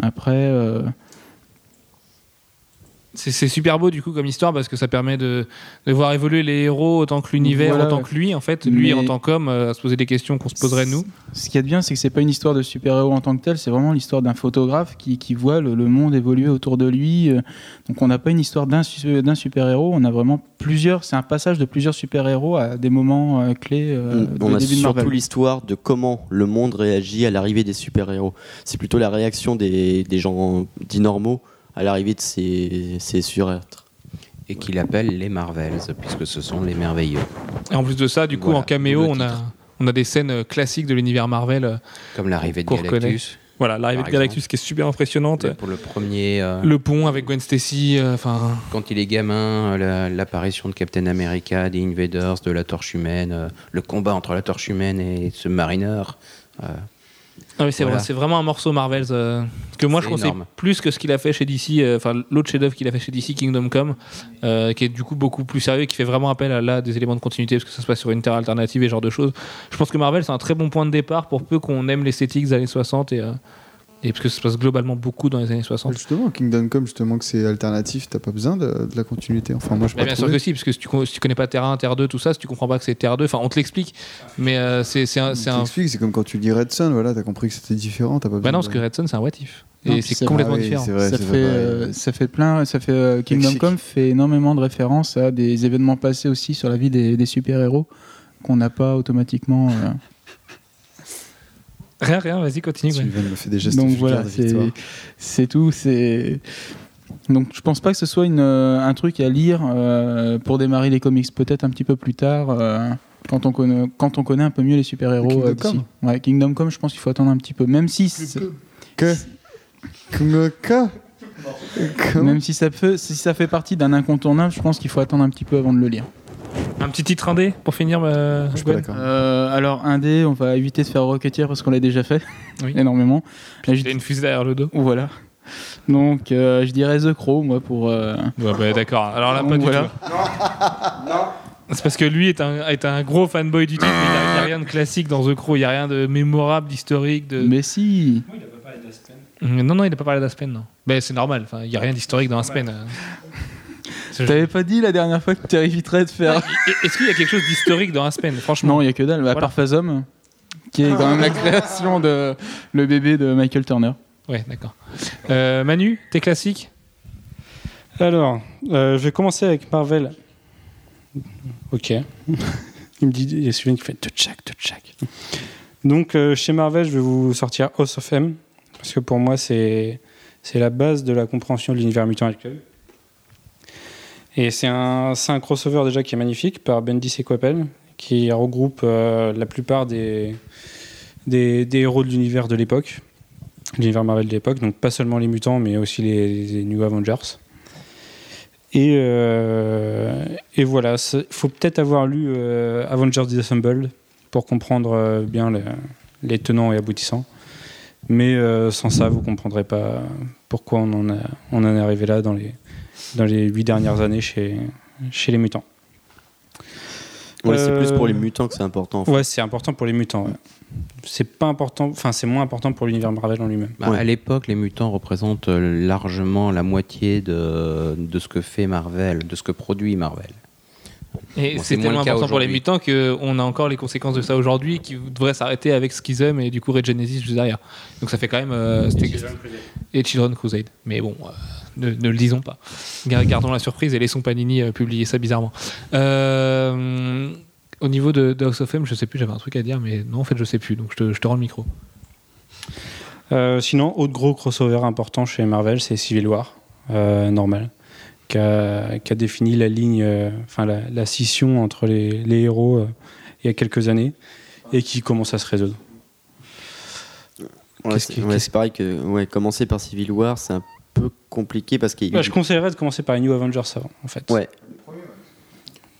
Après, euh, C'est c'est super beau du coup comme histoire parce que ça permet de, de voir évoluer les héros autant que l'univers, Voilà, autant ouais. que lui en fait. Lui Mais- en tant qu'homme, euh, à se poser des questions qu'on se poserait nous. Ce qu'il y a de bien, c'est que c'est pas une histoire de super-héros en tant que tel, c'est vraiment l'histoire d'un photographe qui, qui voit le, le monde évoluer autour de lui. euh, Donc on n'a pas une histoire d'un su- d'un super-héros, on a vraiment plusieurs. C'est un passage de plusieurs super-héros à des moments euh, clés euh, On du a surtout l'histoire de comment le monde réagit à l'arrivée des super-héros. C'est plutôt la réaction des, des gens dits normaux à l'arrivée de ces, ces surêtres. Et qu'il appelle les Marvels, puisque ce sont les merveilleux. Et en plus de ça, du coup Voilà, en caméo, le on a titre. on a des scènes euh, classiques de l'univers Marvel. euh, Comme l'arrivée de. Galactus. Voilà, l'arrivée de Galactus qui est super impressionnante. Mais Pour le premier, euh, Le pont avec Gwen Stacy, euh, enfin. quand il est gamin, euh, la- l'apparition de Captain America, des Invaders, de la Torche Humaine, euh, le combat entre la Torche Humaine et ce Mariner. Ah oui, c'est Voilà. vrai, c'est vraiment un morceau Marvel euh, que moi je conseille énorme. plus que ce qu'il a fait chez DC, euh, enfin l'autre chef-d'œuvre qu'il a fait chez DC, Kingdom Come, euh, qui est du coup beaucoup plus sérieux, qui fait vraiment appel à là des éléments de continuité parce que ça se passe sur une terre alternative et ce genre de choses. Je pense que Marvel c'est un très bon point de départ pour peu qu'on aime l'esthétique des années 60 et, Et parce que ça se passe globalement beaucoup dans les années 60. Justement, Kingdom Come, justement, que c'est alternatif, t'as pas besoin de, de la continuité. Enfin, moi, je Bah, bien sûr que si, parce que si tu, si tu connais pas Terre 1, Terre 2, tout ça, si tu comprends pas que c'est Terre 2, enfin on te l'explique, mais euh, c'est un. c'est un- comme quand tu lis Red Sun, voilà, t'as compris que c'était différent, t'as pas besoin Bah non, parce de- que Red Sun c'est un what if. Non, Et c'est complètement oui, différent. c'est vrai, ça, c'est fait, vrai, euh, ça fait plein, ça fait euh, Kingdom Mexique. Come fait énormément de références à des événements passés aussi sur la vie des, des super-héros qu'on n'a pas automatiquement. Rien, rien, vas-y, continue. ouais. Me fait des gestes Donc voilà, c'est tout. C'est donc je pense pas que ce soit une, euh, un truc à lire euh, pour démarrer les comics. Peut-être un petit peu plus tard. euh, quand on, connaît, quand on connaît un peu mieux les super-héros Kingdom euh, d'ici. Come Ouais, Kingdom Come, je pense qu'il faut attendre un petit peu. Même si, Que que Comment même si ça, fait, si ça fait partie d'un incontournable, je pense qu'il faut attendre un petit peu avant de le lire. Un petit titre indé pour finir, euh, Je suis pas. Euh, alors, un dé, on va éviter de faire Rocketeer parce qu'on l'a déjà fait Oui. énormément. Là, J'ai une fusée derrière le dos. Voilà. Donc, euh, je dirais The Crow, moi, pour. euh, Ouais, bah, d'accord. Alors là, pas Donc, du voilà. tout. C'est parce que lui est un, est un gros fanboy du mais il n'y a, il y a rien de classique dans The Crow, il n'y a rien de mémorable, d'historique. De... Mais si Non, non, il n'a pas parlé d'Aspen, non. Mais c'est normal, enfin, il n'y a rien d'historique dans Aspen. T'avais pas dit la dernière fois que tu éviterais de faire. Est-ce qu'il y a quelque chose d'historique dans Aspen, franchement Non, il y a que dalle, à part Phasm, qui est quand même la création de le bébé de Michael Turner. Ouais, d'accord. Euh, Manu, tes classiques Alors, euh, je vais commencer avec Marvel. Ok. il me dit, il y a celui qui fait touchak, touchak. Donc, euh, chez Marvel, je vais vous sortir House of M, parce que pour moi, c'est c'est la base de la compréhension de l'univers mutant actuel. Et c'est un, un crossover déjà qui est magnifique par Bendis et qui regroupe euh, la plupart des, des, des héros de l'univers de l'époque, l'univers Marvel de l'époque, donc pas seulement les mutants, mais aussi les, New Avengers. Et, euh, et voilà, il faut peut-être avoir lu euh, Avengers Disassembled pour comprendre euh, bien les, tenants et aboutissants. Mais sans ça, vous ne comprendrez pas pourquoi on en est arrivé là dans les, dans les huit dernières années chez, chez les mutants. Ouais, c'est Euh, plus pour les mutants que c'est important. en fait. Ouais, c'est important pour les mutants. ouais. C'est pas important, enfin c'est moins important pour l'univers Marvel en lui-même. Bah, Ouais. À l'époque, les mutants représentent euh, largement la moitié de, de ce que fait Marvel, de ce que produit Marvel. Et Bon, c'est c'est tellement important pour les mutants qu'on a encore les conséquences de ça aujourd'hui, qui devraient s'arrêter avec Schism et du coup Red Genesis juste derrière. Donc ça fait quand même. euh, et Children Crusade. Mais bon, euh, ne, ne le disons pas. Gar- Gardons la surprise et laissons Panini euh, publier ça bizarrement. Euh, au niveau de, de House of M, je sais plus, j'avais un truc à dire, mais non, en fait, je sais plus. Donc je te, je te rends le micro. Euh, sinon, autre gros crossover important chez Marvel, c'est Civil War, euh, normal, qui a, qui a défini la ligne, euh, enfin la, la scission entre les, les héros euh, il y a quelques années et qui commence à se résoudre. Ouais, c'est ouais, pareil que ouais, commencer par Civil War, c'est un peu compliqué parce qu'il Bah, je conseillerais de commencer par les New Avengers avant, en fait. Ouais.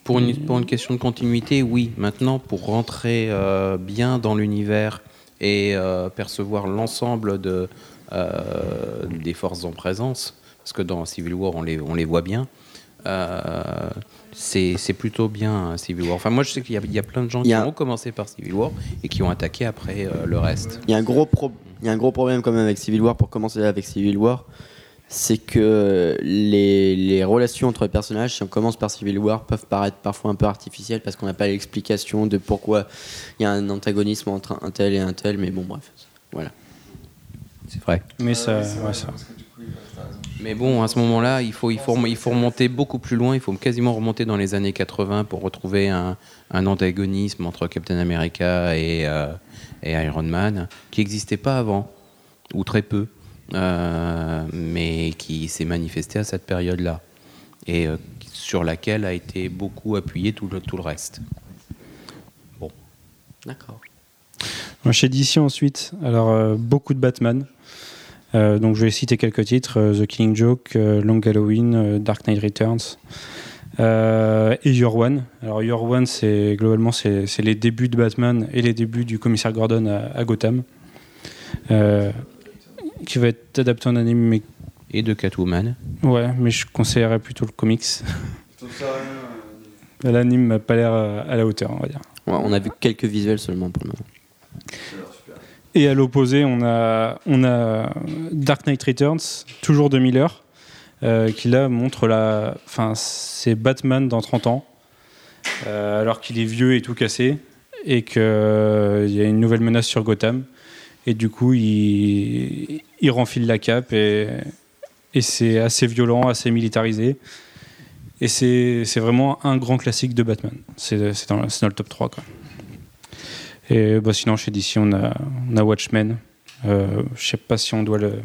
Pour une, pour une question de continuité, oui. Maintenant, pour rentrer euh, bien dans l'univers et euh, percevoir l'ensemble de, euh, des forces en présence, parce que dans Civil War, on les, on les voit bien, euh, c'est c'est plutôt bien hein, Civil War. Enfin, moi, je sais qu'il y, a- il y a plein de gens qui ont commencé par Civil War et qui ont attaqué après euh, le reste. Il y a un gros pro- il y a un gros problème quand même avec Civil War pour commencer avec Civil War, c'est que les, les relations entre les personnages, si on commence par Civil War, peuvent paraître parfois un peu artificielles parce qu'on n'a pas l'explication de pourquoi il y a un antagonisme entre un tel et un tel, mais bon bref, voilà. C'est vrai. Mais ça, ouais, ça. Mais bon, à ce moment-là, il faut, il, faut, il faut remonter beaucoup plus loin. Il faut quasiment remonter dans les années 80 pour retrouver un, un antagonisme entre Captain America et, euh, et Iron Man qui n'existait pas avant, ou très peu, mais qui s'est manifesté à cette période-là et euh, sur laquelle a été beaucoup appuyé tout le, tout le reste. D'accord. Moi, Chez DC ensuite, alors euh, beaucoup de Batman. Euh, donc je vais citer quelques titres euh, The Killing Joke, euh, Long Halloween, euh, Dark Knight Returns euh, et Your One. Alors Your One, c'est globalement c'est c'est les débuts de Batman et les débuts du commissaire Gordon à, à Gotham, euh, qui va être adapté en anime. Mais Et de Catwoman. ouais, mais je conseillerais plutôt le comics. L'anime m'a pas l'air euh, à la hauteur, on va dire. Ouais, on a vu quelques visuels seulement pour le moment. Et à l'opposé, on a, on a Dark Knight Returns, toujours de Miller, euh, qui là montre la. Enfin, c'est Batman dans 30 ans, euh, alors qu'il est vieux et tout cassé, et qu'il y a une nouvelle menace sur Gotham. Et du coup, il, il renfile la cape, et, c'est assez violent, assez militarisé. Et c'est vraiment un grand classique de Batman. C'est dans, le top 3. Quoi. Et bah, sinon, chez DC, on a, on a Watchmen. Euh, je sais pas si on, doit le,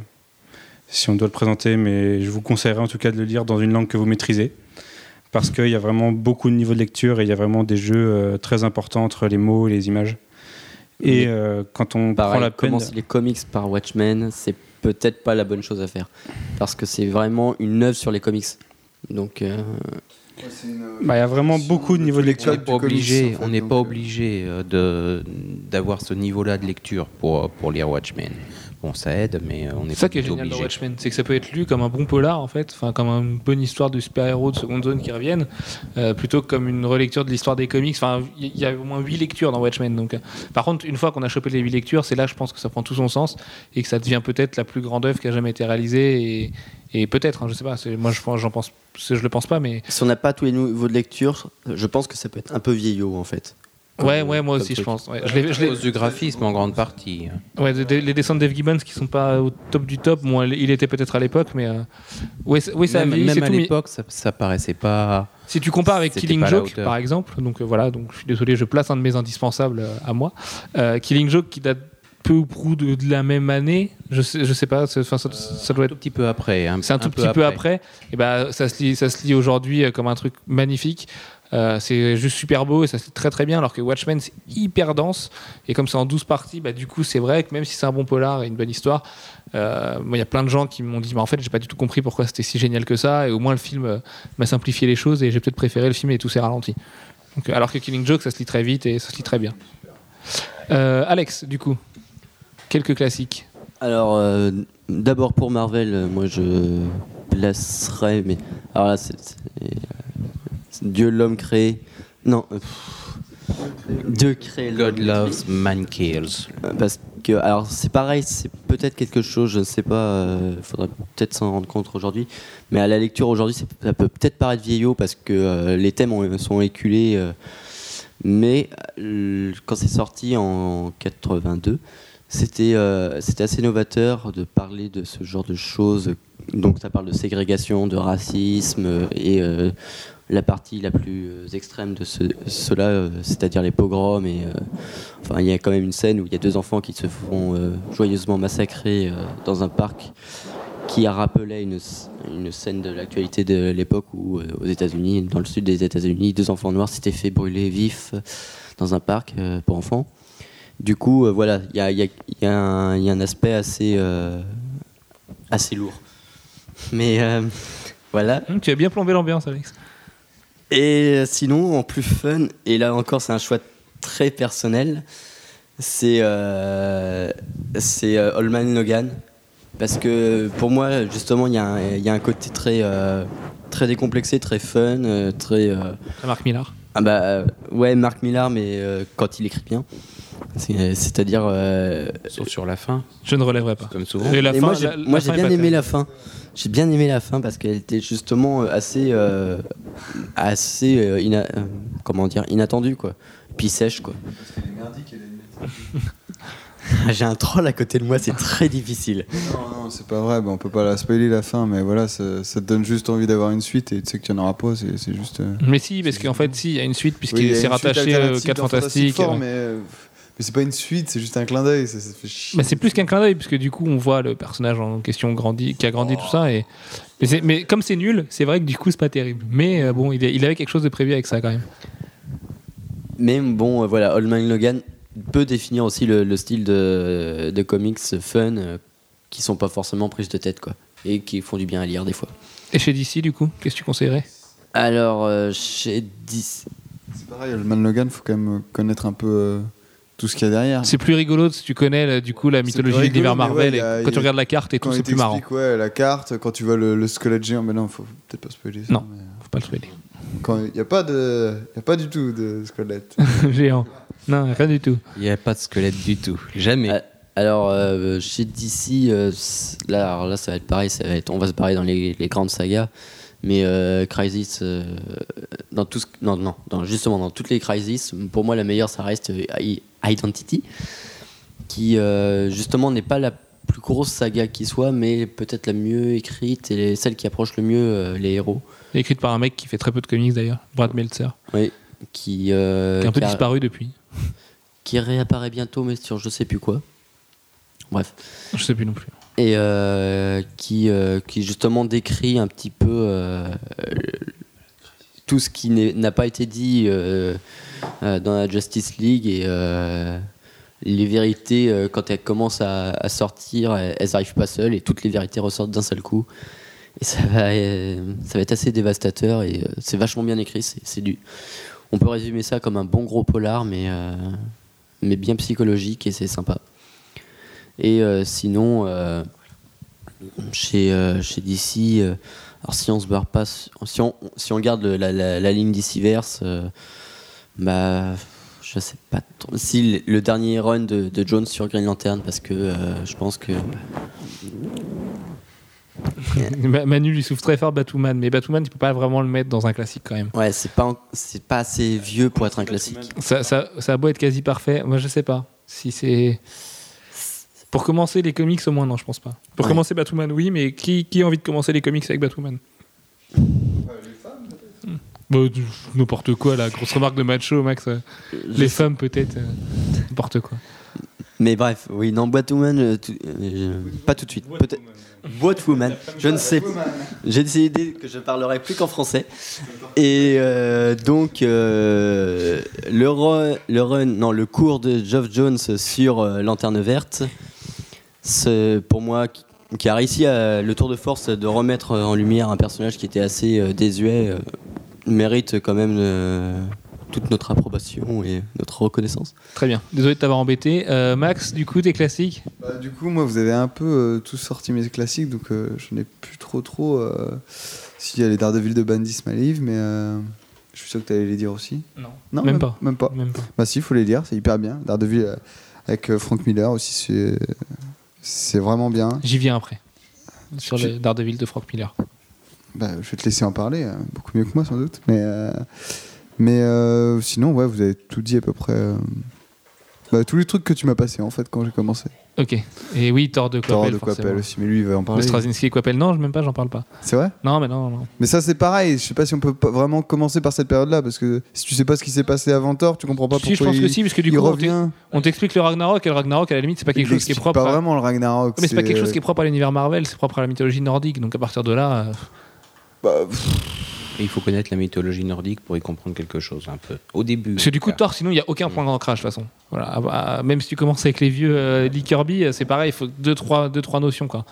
si on doit le présenter, mais je vous conseillerais en tout cas de le lire dans une langue que vous maîtrisez. Parce qu'il y a vraiment beaucoup de niveaux de lecture et il y a vraiment des jeux euh, très importants entre les mots et les images. Et euh, quand on Pareil, prend la peine. commencer les comics par Watchmen, c'est peut-être pas la bonne chose à faire. Parce que c'est vraiment une œuvre sur les comics. Donc, euh, Bah, il y a vraiment beaucoup de niveaux de On lecture. n'est pas obligé, on n'est pas obligé euh, de d'avoir ce niveau-là de lecture pour pour lire Watchmen. Bon, ça aide, mais euh, on C'est ça qui est génial dans. Watchmen, c'est que ça peut être lu comme un bon polar en fait, enfin comme une bonne histoire de super-héros de seconde zone qui reviennent, euh, plutôt que comme une relecture de l'histoire des comics. Enfin, il y, y a au moins 8 lectures dans Watchmen. Donc, euh, par contre, une fois qu'on a chopé les 8 lectures, c'est là, je pense que ça prend tout son sens et que ça devient peut-être la plus grande œuvre qui a jamais été réalisée. Et, et peut-être, hein, je sais pas. Moi, je pense, j'en pense, je le pense pas, mais si on n'a pas tous les niveaux de lecture, je pense que ça peut être un peu vieillot en fait. Ouais, ouais, moi aussi, je pense. Ouais, je je cause du graphisme en grande partie. Ouais, de- de- les dessins de Dave Gibbons qui sont pas au top du top. Bon, il était peut-être à l'époque, mais euh, ouais, c'est- oui, ça même même c'est à l'époque, ça, ça paraissait pas. si tu compares avec Killing Joke, par exemple, donc euh, voilà, donc je suis désolé, je place un de mes indispensables euh, à moi. Euh, Killing Joke qui date peu ou prou de, de la même année, je sais, je sais pas, ça, ça doit Un être tout petit peu après. hein, c'est un tout petit peu après. Et ben ça se lit, ça se lit aujourd'hui euh, comme un truc magnifique. Euh, c'est juste super beau et ça lit très très bien. Alors que Watchmen c'est hyper dense et comme c'est en 12 parties, bah, du coup c'est vrai que même si c'est un bon polar et une bonne histoire, euh, il y a plein de gens qui m'ont dit, mais en fait j'ai pas du tout compris pourquoi c'était si génial que ça. Et au moins le film euh, m'a simplifié les choses et j'ai peut-être préféré le film et tous ses ralentis. Donc, euh, alors que Killing Joke ça se lit très vite et ça se lit très bien. Alex, du coup, quelques classiques. Alors, d'abord pour Marvel, moi je placerais, mais alors là, c'est c'est, c'est Dieu l'homme créé. Non, euh, pff, Dieu crée l'homme. God loves, man kills. Euh, Parce que, alors c'est pareil, c'est peut-être quelque chose, je ne sais pas, il faudrait peut-être s'en rendre compte aujourd'hui, mais à la lecture aujourd'hui, ça peut peut-être paraître vieillot parce que euh, les thèmes ont- sont éculés, euh, mais euh, quand c'est sorti en 82, c'était euh, assez novateur de parler de ce genre de choses. Donc ça parle de ségrégation, de racisme euh, et euh, la partie la plus euh, extrême de ce, cela, euh, c'est-à-dire les pogroms et euh, Enfin, il y a quand même une scène où il y a deux enfants qui se font joyeusement massacrer dans un parc qui a rappelé une, scène de l'actualité de l'époque où, aux États-Unis, dans le sud des États-Unis, deux enfants noirs s'étaient fait brûler vifs dans un parc pour enfants. Du coup, voilà, il y a, un aspect assez, assez lourd. Mais voilà. Hum, tu as bien plombé l'ambiance, Alex. Et euh, sinon, en plus fun, et là encore, c'est un choix très personnel, c'est euh, c'est euh, Man Logan. Parce que pour moi, justement, il y, a un- il y a un côté très, euh, très décomplexé, très fun, euh, très. euh, Marc Millard. ah bah euh, ouais, Marc Millar, mais euh, quand il écrit bien. C'est- C'est-à-dire. euh, Sauf sur la fin, Je ne relèverai pas. comme souvent. Et la et fin- moi, j'ai bien aimé la fin. J'ai bien aimé la fin parce qu'elle était justement euh, assez, euh, assez euh, ina- euh, comment dire, inattendue quoi. Puis sèche quoi. J'ai un troll à côté de moi, c'est très difficile. Non, non, c'est pas vrai, bah, on peut pas la spoiler la fin, mais voilà, ça, ça te donne juste envie d'avoir une suite et tu sais que tu n'en auras pas, c'est c'est juste. euh, Mais si, parce qu'en fait, si, il y a une suite, oui, puisqu'il a s'est rattaché aux alternative 4 dans Fantastiques. Euh. mais euh, mais c'est pas une suite, c'est juste un clin d'œil, ça, ça fait chier. C'est plus qu'un clin d'œil, puisque du coup, on voit le personnage en question grandi, qui a grandi, tout ça. Et... Mais, c'est- mais comme c'est nul, c'est vrai que du coup, c'est pas terrible. Mais euh, bon, il, avait quelque chose de prévu avec ça quand même. Mais bon, euh, voilà, Old Man Logan peut définir aussi le, le style de, de comics fun euh, qui sont pas forcément prises de tête quoi et qui font du bien à lire des fois. Et chez DC, du coup, qu'est-ce que tu conseillerais? Alors euh, chez DC, C'est pareil, le Man Logan, faut quand même connaître un peu euh, tout ce qu'il y a derrière. C'est plus rigolo si tu connais là, du coup la mythologie plus de l'univers rigolo, Marvel. ouais, et y a- quand tu regardes la carte et tout, c'est plus marrant. ouais, la carte, quand tu vois le, le squelette géant, mais non, faut peut-être pas spoiler ça. Non. mais, euh, Faut pas le spoiler. Quand il y a pas de, y a pas du tout de squelette. Géant. Non, rien du tout. Il n'y a pas de squelette du tout. Jamais. Ah, Alors, euh, chez DC, euh, là, alors là, ça va être pareil, ça va être, on va se barrer dans les, les grandes sagas. Mais euh, Crisis, euh, dans tout ce- non, non, dans- justement, dans toutes les Crisis, pour moi, la meilleure, ça reste euh, Identity, qui, justement, n'est pas la plus grosse saga qui soit, mais peut-être la mieux écrite et celle qui approche le mieux les héros. Écrite par un mec qui fait très peu de comics d'ailleurs, Brad Meltzer, Oui, qui, qui a un peu a- disparu depuis. qui réapparaît bientôt, mais sur je sais plus quoi. Bref. Je sais plus non plus. Et euh, qui, euh, qui justement décrit un petit peu euh, tout ce qui n'a pas été dit dans la Justice League et les vérités quand elles commencent à, sortir elles elles arrivent pas seules et toutes les vérités ressortent d'un seul coup. Et ça va, ça va être assez dévastateur et c'est vachement bien écrit c'est du on peut résumer ça comme un bon gros polar mais mais bien psychologique et c'est sympa et euh, sinon, euh, chez, euh, chez DC, euh, alors si on se barre pas, si on, si on garde la, la, la ligne DCverse, euh, bah, je sais pas trop. Si le, le dernier run de, de Jones sur Green Lantern, parce que euh, je pense que. Ma- Manu lui souffle très fort Batwoman, mais Batwoman, tu peux pas vraiment le mettre dans un classique quand même. Ouais, c'est pas, c'est pas assez vieux pour être un classique. Ça, ça, ça a beau être quasi parfait, moi je sais pas. Si c'est. Pour commencer les comics, au moins, non, je pense pas. Pour Ouais. commencer Batwoman, oui, mais qui, qui a envie de commencer les comics avec Batwoman Hmm. Bah, du- N'importe quoi, la grosse remarque de macho, Max. euh, Les femmes, peut-être. euh, N'importe quoi. Mais bref, oui, non, Batwoman, euh, tout- euh, pas tout de suite. Peut-être. Batwoman, je ne sais pas. J'ai décidé que je parlerai plus qu'en français. Et euh, donc, euh, le, run, le run, non, le cours de Geoff Jones sur euh, Lanterne Verte, c'est pour moi qui, qui a réussi à, le tour de force de remettre en lumière un personnage qui était assez euh, désuet, euh, mérite quand même euh, toute notre approbation et notre reconnaissance. Très bien. Désolé de t'avoir embêté. Euh, Max, du coup, tes classiques? Bah, du coup, moi, vous avez un peu euh, tous sorti mes classiques, donc euh, je n'ai plus trop trop. Euh, S'il y a les Daredevil de Bandis Malive, mais euh, je suis sûr que tu allais les dire aussi. Non. Non, Même pas. Même pas. Même pas. Bah si, il faut les lire, c'est hyper bien. Daredevil euh, avec euh, Frank Miller aussi, c'est c'est vraiment bien. J'y viens après. Sur les Daredevil de Frank Miller. Bah, je vais te laisser en parler, euh, beaucoup mieux que moi sans doute. Mais, euh, mais euh, sinon, ouais, vous avez tout dit à peu près. euh, bah, tous les trucs que tu m'as passé en fait quand j'ai commencé. Ok. Et oui, Thor de Thor Coppel, de forcément. Coppel aussi, mais lui il va en Le parler. Straczynski et Coppel, non, je même pas, j'en parle pas. C'est vrai? Non, mais non, non. Mais ça c'est pareil, je sais pas si on peut vraiment commencer par cette période-là, parce que si tu sais pas ce qui s'est passé avant Thor, tu comprends pas Si, je pourquoi pense il, que si, parce que du coup, on t'ex- revient. on t'explique le Ragnarok, et le Ragnarok, à la limite, c'est pas quelque Il chose qui est propre. pas vraiment le Ragnarok. Mais c'est pas quelque chose qui est propre à l'univers Marvel, c'est propre à la mythologie nordique. Donc à partir de là, euh, Bah, pff, Et il faut connaître la mythologie nordique pour y comprendre quelque chose un peu. Au début. parce que du coup, tout Thor, sinon il y a aucun point d'ancrage de toute façon. Voilà, Ah, bah, même si tu commences avec les vieux euh, Lee Kirby, euh, c'est pareil, il faut deux trois, deux, trois notions quoi.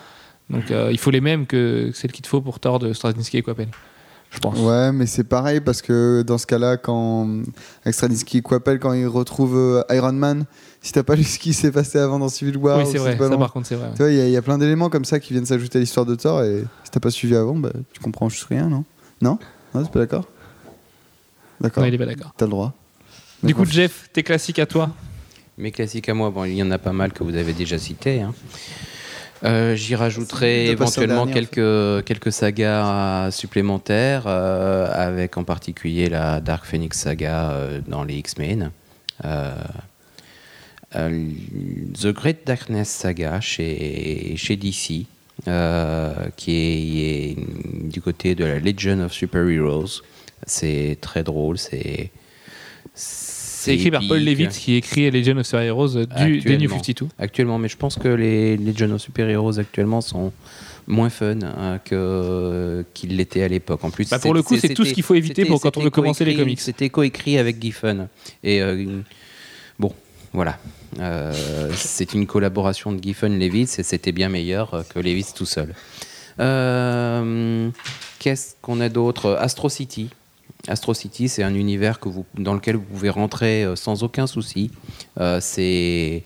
Donc euh, il faut les mêmes que celles qu'il te faut pour Thor de Straczynski et Coppel. Je pense. Ouais, mais c'est pareil parce que dans ce cas-là, quand avec Straczynski et Coppel, quand ils retrouvent euh, Iron Man, si t'as pas lu ce qui s'est passé avant dans Civil War, oui, ou c'est vrai, pas ça long, par contre, c'est vrai. ouais. Tu vois, il y, a- il y a plein d'éléments comme ça qui viennent s'ajouter à l'histoire de Thor et si t'as pas suivi avant, bah, tu comprends juste rien, non? Non Non, c'est pas d'accord D'accord. Non, il est pas d'accord. T'as le droit. Du coup. Jeff, tes classiques à toi Mes classiques à moi, bon, il y en a pas mal que vous avez déjà cités. hein. Euh, J'y rajouterai éventuellement dernier, en quelques, quelques sagas supplémentaires, euh, avec en particulier la Dark Phoenix saga euh, dans les X-Men. Euh, euh, The Great Darkness saga chez, chez DC, euh, qui est, est du côté de la Legion of Super Heroes. C'est très drôle, c'est. C'est écrit par Paul. Levitz qui écrit Legend of Super Heroes euh, du, des New Actuellement. 52. Actuellement, mais je pense que les Legion of Super Heroes actuellement sont moins fun hein, que qu'ils l'étaient à l'époque. En plus, Bah, pour le coup, c'est tout ce qu'il faut éviter pour quand on veut commencer les comics. C'était coécrit avec Giffen. Et euh, bon, voilà. Euh, c'est une collaboration de Giffen Levitz et c'était bien meilleur euh, que Levitz tout seul. Euh, Qu'est-ce qu'on a d'autre? Astro City. Astro City, c'est un univers que vous, dans lequel vous pouvez rentrer sans aucun souci. C'est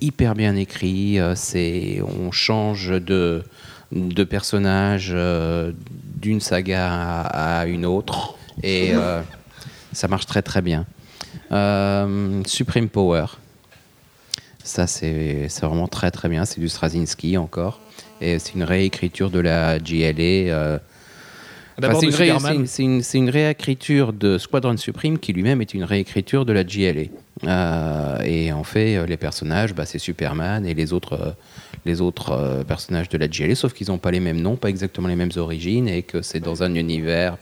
hyper bien écrit. c'est on change de de personnage d'une saga à, une autre et ça marche très très bien. Supreme Power. Ça, c'est vraiment très très bien. C'est du Straczynski encore. Et c'est une réécriture de la GLA. euh, Enfin, de c'est une, ré- Superman. c'est une- c'est une- c'est une réécriture de Squadron Supreme qui lui-même est une réécriture de la GLA. Euh, et en fait, euh, les personnages, bah, c'est Superman et les autres, les autres personnages de la GLA, sauf qu'ils n'ont pas les mêmes noms, pas exactement les mêmes origines, et que c'est dans un univers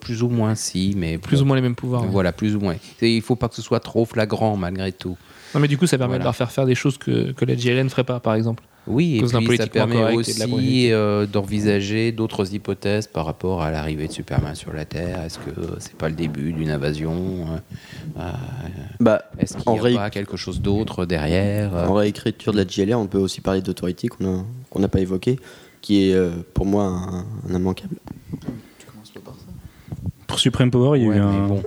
plus ou moins si, mais Plus ou moins les mêmes pouvoirs. ouais. Voilà, plus ou moins. Et il faut pas que ce soit trop flagrant malgré tout. Non, mais du coup, ça permet Voilà. de leur faire faire des choses que, que la GLN ne ferait pas, par exemple. Oui, et puis ça permet aussi euh, d'envisager d'autres hypothèses par rapport à l'arrivée de Superman sur la Terre. Est-ce que c'est pas le début d'une invasion euh, euh, Bah, Est-ce qu'il n'y a ré- pas quelque chose d'autre derrière en réécriture de la GLA, on peut aussi parler d'Authority qu'on a- qu'on n'a pas évoqué, qui est euh, pour moi un, un immanquable. Pour Supreme Power, il y a Ouais, eu un. bon.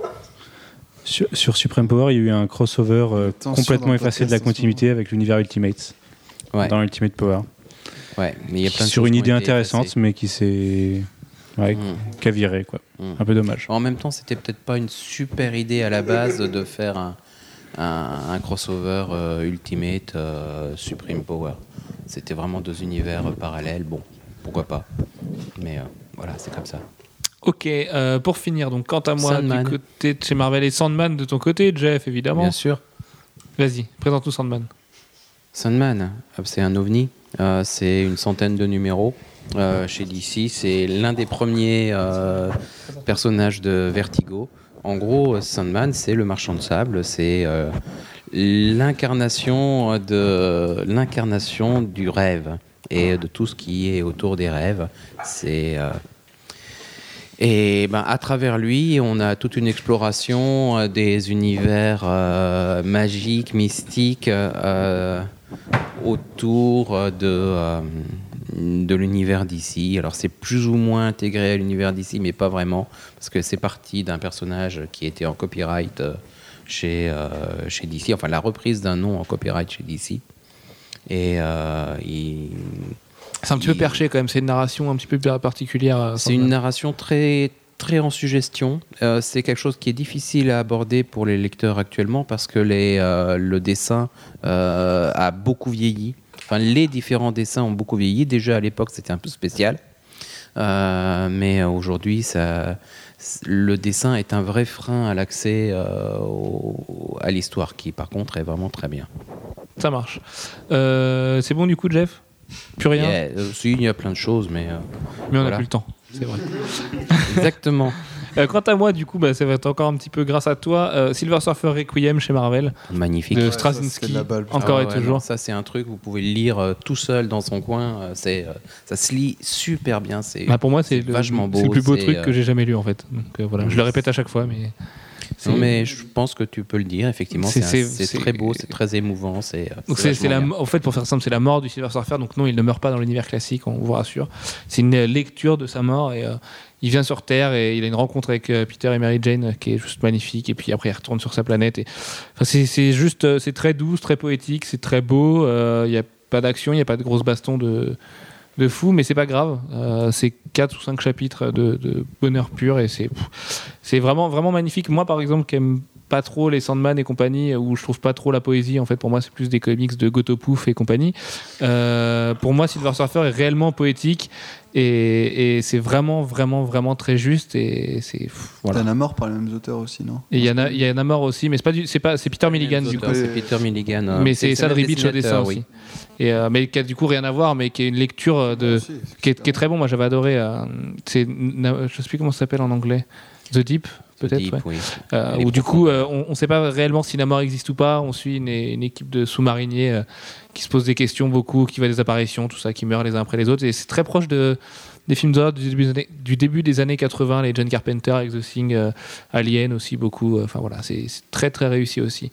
Sur, sur Supreme Power, il y a eu un crossover euh, complètement effacé de la continuité avec l'univers Ultimate Ouais, dans Ultimate Power. ouais, mais il y a plein de Sur une idée intéressante, effacées. mais qui s'est. Ouais, Mm. a viré, quoi. Mm. Un peu dommage. En même temps, c'était peut-être pas une super idée à la base de faire un, un- un crossover euh, Ultimate euh, Supreme Power. C'était vraiment deux univers euh, parallèles. Bon, pourquoi pas. Mais euh, voilà, c'est comme ça. Ok, euh, pour finir, donc quant à moi, Sandman. du côté de chez Marvel et Sandman de ton côté, Jeff, évidemment. Bien sûr. Vas-y, présente-nous Sandman. Sandman, euh, c'est un ovni. Euh, c'est une centaine de numéros euh, chez DC. C'est l'un des premiers personnages de Vertigo. En gros, Sandman, c'est le marchand de sable. C'est l'incarnation de l'incarnation du rêve et de tout ce qui est autour des rêves. C'est et ben, à travers lui, on a toute une exploration euh, des univers euh, magiques, mystiques, euh, autour de, de l'univers d'ici. Alors c'est plus ou moins intégré à l'univers d'ici, mais pas vraiment, parce que c'est parti d'un personnage qui était en copyright chez, chez DC, enfin la reprise d'un nom en copyright chez DC. Et il- C'est un petit peu perché quand même, c'est une narration un petit peu particulière. euh, c'est une narration très très en suggestion. Euh, c'est quelque chose qui est difficile à aborder pour les lecteurs actuellement parce que les, euh, le dessin euh, a beaucoup vieilli. Enfin, les différents dessins ont beaucoup vieilli. Déjà à l'époque, c'était un peu spécial. Mais aujourd'hui, ça, le dessin est un vrai frein à l'accès à l'histoire, qui par contre est vraiment très bien. Ça marche. C'est bon du coup, Jeff? Plus rien Yeah, euh, si, il y a plein de choses, mais euh, Mais on n'a Voilà. plus le temps, c'est vrai. exactement. Euh, quant à moi, du coup, bah, ça va être encore un petit peu grâce à toi. euh, Silver Surfer Requiem chez Marvel, Magnifique. de Ouais, ça, Straczynski, encore Ah et ouais, toujours. non, ça, c'est un truc, vous pouvez le lire euh, tout seul dans son coin. euh, c'est, euh, ça se lit super bien. C'est, Bah, pour moi, c'est c'est le, vachement beau, c'est le plus beau c'est, truc euh, que j'ai jamais lu en fait. Donc euh, voilà, je le répète à chaque fois, mais. Non, mais je pense que tu peux le dire, effectivement. C'est- très beau, c'est très émouvant. C'est, euh, Donc c'est la, en fait pour faire simple, c'est la mort du Silver Surfer. Donc non, il ne meurt pas dans l'univers classique, on vous rassure. C'est une euh, lecture de sa mort et euh, il vient sur Terre et il a une rencontre avec euh, Peter et Mary Jane euh, qui est juste magnifique. Et puis après il retourne sur sa planète. Et enfin, c'est juste, euh, c'est très doux, très poétique, c'est très beau. euh, Il n'y a pas d'action, il n'y a pas de grosses bastons de de fou, mais c'est pas grave. Euh, c'est 4 ou 5 chapitres de, bonheur pur et c'est c'est vraiment vraiment magnifique. Moi par exemple qui aime pas trop les Sandman et compagnie, où je trouve pas trop la poésie. En fait, pour moi, c'est plus des comics de Gotopouf et compagnie. Euh, pour moi, Silver Surfer est réellement poétique et, et c'est vraiment, vraiment, vraiment très juste. Et c'est voilà. T'en as mort par les mêmes auteurs aussi, non? Et il y en a, il y en a mort aussi, mais c'est pas du, c'est pas, c'est Peter Milligan du coup. C'est Peter Milligan. euh, Mais c'est le Sad Ribich au dessin dessinateur, aussi. oui. Et euh, mais qui a du coup rien à voir, mais qui est une lecture euh, de, Ah, qui est, qui est très bon. Moi, j'avais adoré. euh, c'est, je sais plus comment ça s'appelle en anglais. The Deep, peut-être. Ouais. oui. Euh, où du coup, euh, on ne sait pas réellement si la mort existe ou pas. On suit une, une équipe de sous-mariniers euh, qui se pose des questions beaucoup, qui voit des apparitions, tout ça, qui meurent les uns après les autres. Et c'est très proche de, des films d'horreur du, début des années- du début des années 80, les John Carpenter, Thing, euh, Alien aussi, beaucoup. euh, Enfin voilà, c'est c'est très très réussi aussi.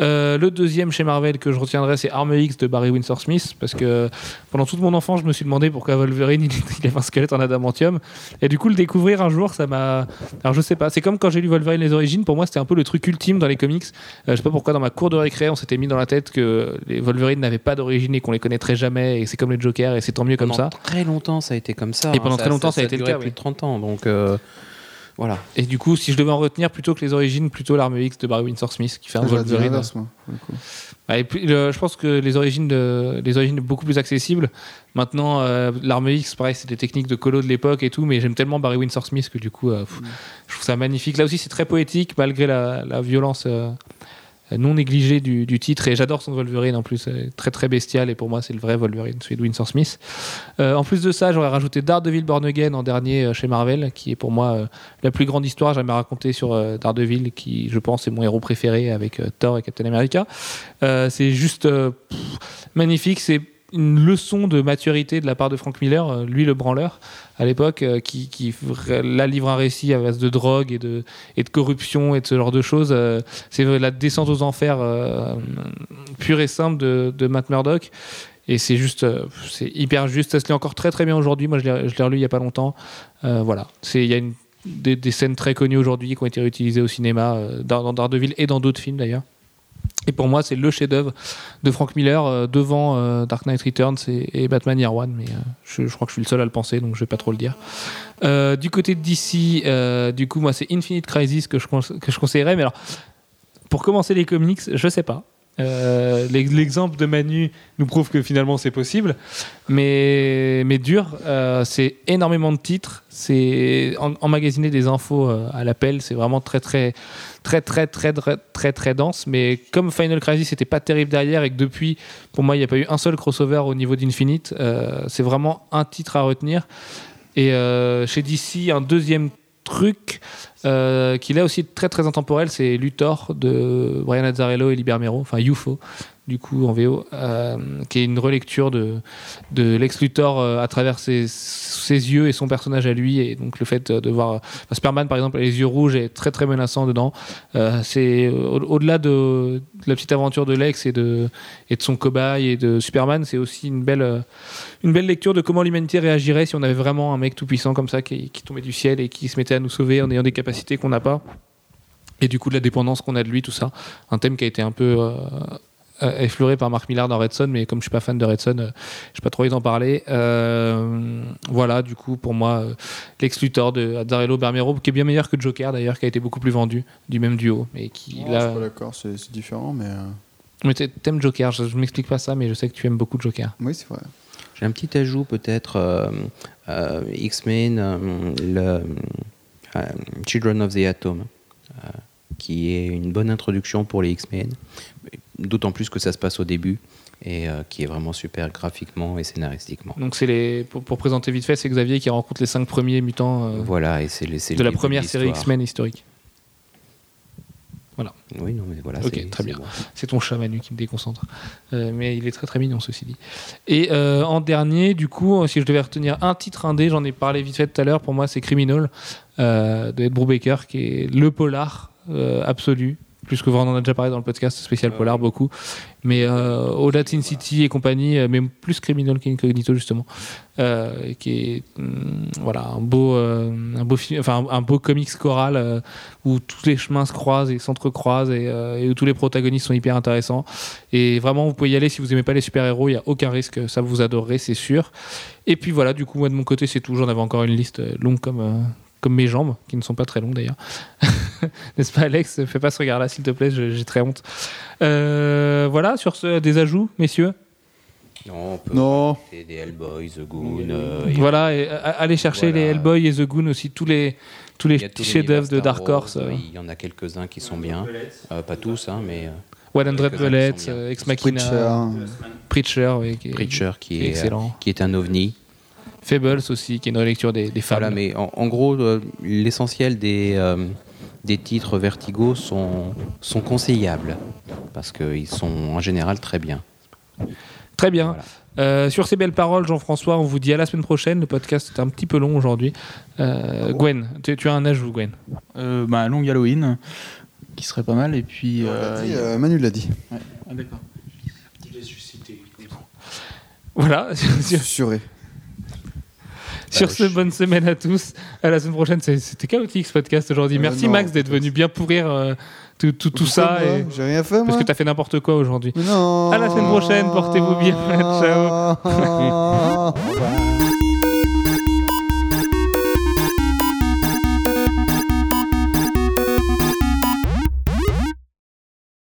Euh, le deuxième chez Marvel que je retiendrai, c'est Arme X de Barry Windsor Smith, parce que pendant toute mon enfance, je me suis demandé pourquoi Wolverine il, il avait un squelette en adamantium. Et du coup, le découvrir un jour, ça m'a. Alors je sais pas, c'est comme quand j'ai lu Wolverine les origines, pour moi c'était un peu le truc ultime dans les comics. Euh, je sais pas pourquoi dans ma cour de récré, on s'était mis dans la tête que les Wolverine n'avaient pas d'origine et qu'on les connaîtrait jamais, et c'est comme les Jokers, et c'est tant mieux comme Pendant ça. très longtemps, ça a été comme ça. Et pendant très longtemps, ça a été le cas, plus de 30 ans. Donc, euh, Voilà. Et du coup, si je devais en retenir plutôt que les origines, plutôt l'arme X de Barry Windsor Smith qui fait un Wolverine. Ouais, et puis, le- je pense que les origines, de, les origines sont beaucoup plus accessibles. Maintenant, euh, l'arme X, pareil, c'est des techniques de colo de l'époque et tout, mais j'aime tellement Barry Windsor Smith que du coup, euh, pff, je trouve ça magnifique. Là aussi, c'est très poétique malgré la, la violence euh, non négligée du, titre. Et j'adore son Wolverine en plus, très très bestial. Et pour moi, c'est le vrai Wolverine, celui de Windsor Smith. Euh, en plus de ça, j'aurais rajouté Daredevil Born Again en dernier euh, chez Marvel, qui est pour moi euh, la plus grande histoire jamais racontée sur Daredevil, qui je pense est mon héros préféré avec Thor et Captain America. C'est juste magnifique. C'est une leçon de maturité de la part de Frank Miller, euh, lui le branleur à l'époque, euh, qui, qui là livre un récit à base de drogue et de, corruption et de ce genre de choses. Euh, c'est la descente aux enfers pure et simple de, Matt Murdock. Et c'est juste, c'est hyper juste. Ça se lit encore très très bien aujourd'hui. Moi, je l'ai relu il y a pas longtemps. Voilà. Il y a des, scènes très connues aujourd'hui qui ont été réutilisées au cinéma, dans, dans Daredevil et dans d'autres films d'ailleurs. Et pour moi, c'est le chef-d'œuvre de Frank Miller euh, devant euh, Dark Knight Returns et, Batman Year One. Mais euh, je, crois que je suis le seul à le penser, donc je vais pas trop le dire. Du côté de DC, du coup, moi, c'est Infinite Crisis que je, que je conseillerais. Mais alors, pour commencer les comics, je sais pas. Euh, l'exemple de Manu nous prouve que finalement c'est possible, mais, mais dur, euh, c'est énormément de titres, c'est emmagasiner des infos euh, à l'appel, c'est vraiment très très, très très très très très dense. Mais comme Final Crisis c'était pas terrible derrière et que depuis, pour moi il n'y a pas eu un seul crossover au niveau d'Infinite, c'est vraiment un titre à retenir. Et chez DC, un deuxième truc euh, qui là aussi très très intemporel, c'est Luthor de Brian Azzarello et Liber Mero, enfin UFO du coup en VO, euh, qui est une relecture de, de Lex Luthor euh, à travers ses, ses yeux et son personnage à lui, et donc le fait de voir enfin, Superman par exemple les yeux rouges est très très menaçant dedans. Euh, c'est au- au-delà de, la petite aventure de Lex et de, et de son cobaye et de Superman, c'est aussi une belle euh, une belle lecture de comment l'humanité réagirait si on avait vraiment un mec tout puissant comme ça qui, qui tombait du ciel et qui se mettait à nous sauver en ayant des capacités qu'on n'a pas. Et du coup, de la dépendance qu'on a de lui, tout ça. Un thème qui a été un peu euh, euh, effleuré par Marc Millard dans Red Son, mais comme je suis pas fan de Red Son, euh, j'ai pas trop envie d'en parler. Euh, voilà, du coup, pour moi, euh, Lex Luthor de Azzarello Bermero, qui est bien meilleur que Joker d'ailleurs, qui a été beaucoup plus vendu du même duo, mais qui Non, Je là. suis pas d'accord, c'est c'est différent, mais. euh, Mais t'a- t'aimes Joker, je, je m'explique pas ça, mais je sais que tu aimes beaucoup Joker. Oui, c'est vrai. J'ai un petit ajout peut-être euh, euh, X-Men, euh, le euh, Children of the Atom, euh, qui est une bonne introduction pour les X-Men, d'autant plus que ça se passe au début et euh, qui est vraiment super graphiquement et scénaristiquement. Donc c'est les pour, pour présenter vite fait, c'est Xavier qui rencontre les cinq premiers mutants euh, Voilà, et c'est les- de la première série. X-Men historique. Oui, non, mais voilà. Ok, c'est- très bien. bon. C'est ton chat Manu qui me déconcentre. Euh, mais il est très très mignon ceci dit. Et en dernier, du coup, si je devais retenir un titre indé, j'en ai parlé vite fait tout à l'heure, pour moi c'est Criminal de Ed Brubaker qui est le polar absolu. Plus que on en a déjà parlé dans le podcast spécial polar beaucoup, mais euh, au-delà de Sin City et compagnie, euh, mais plus Criminal qu'Incognito justement, euh, qui est hum, voilà un beau, euh, un beau film, enfin un, un beau comics choral euh, où tous les chemins se croisent et s'entrecroisent et, et où tous les protagonistes sont hyper intéressants. Et vraiment, vous pouvez y aller si vous aimez pas les super-héros, il n'y a aucun risque, ça vous adorerez, c'est sûr. Et puis voilà, du coup, moi de mon côté, c'est tout. J'en avais encore une liste longue comme, comme mes jambes, qui ne sont pas très longues d'ailleurs. N'est-ce pas, Alex? Fais pas ce regard-là, s'il te plaît, je- j'ai très honte. Euh, voilà, sur ce, des ajouts, messieurs? Non, on peut Non. des Hellboy, The Goon. euh, et- Voilà, et euh, allez chercher Voilà. les Hellboy et The Goon aussi, tous les, tous les petits chefs-d'œuvre de Dark Horse. Euh, Il y en a quelques-uns qui sont bien. Euh, pas tous, hein, mais euh, 100 quelques-uns qui Bullets, euh, Ex Machina, Preacher. Preacher, oui, qui est, Preacher qui qui est est, euh, excellent. qui est un ovni. Fables aussi, qui est une relecture des, des fables. Voilà, mais en, en gros, euh, l'essentiel des, euh, des titres Vertigo sont, sont conseillables parce qu'ils sont en général très bien. Très bien. Voilà. Euh, sur ces belles paroles, Jean-François, on vous dit à la semaine prochaine. Le podcast est un petit peu long aujourd'hui. Euh, Gwen, tu, tu as un ajout, Gwen? Euh, bah, Long Halloween, qui serait pas mal. Et puis. Euh, dit, euh, Manu l'a dit. ouais. Ah, d'accord. Voilà. sur Assuré. Sur ce, bonne semaine à tous. À la semaine prochaine. C'était chaotique ce podcast aujourd'hui. Euh, Merci non, Max d'être venu bien pourrir euh, tout, tout, tout ça. Et- J'ai rien fait, moi. Parce que tu as fait n'importe quoi aujourd'hui. À la semaine prochaine, portez-vous bien. Ciao.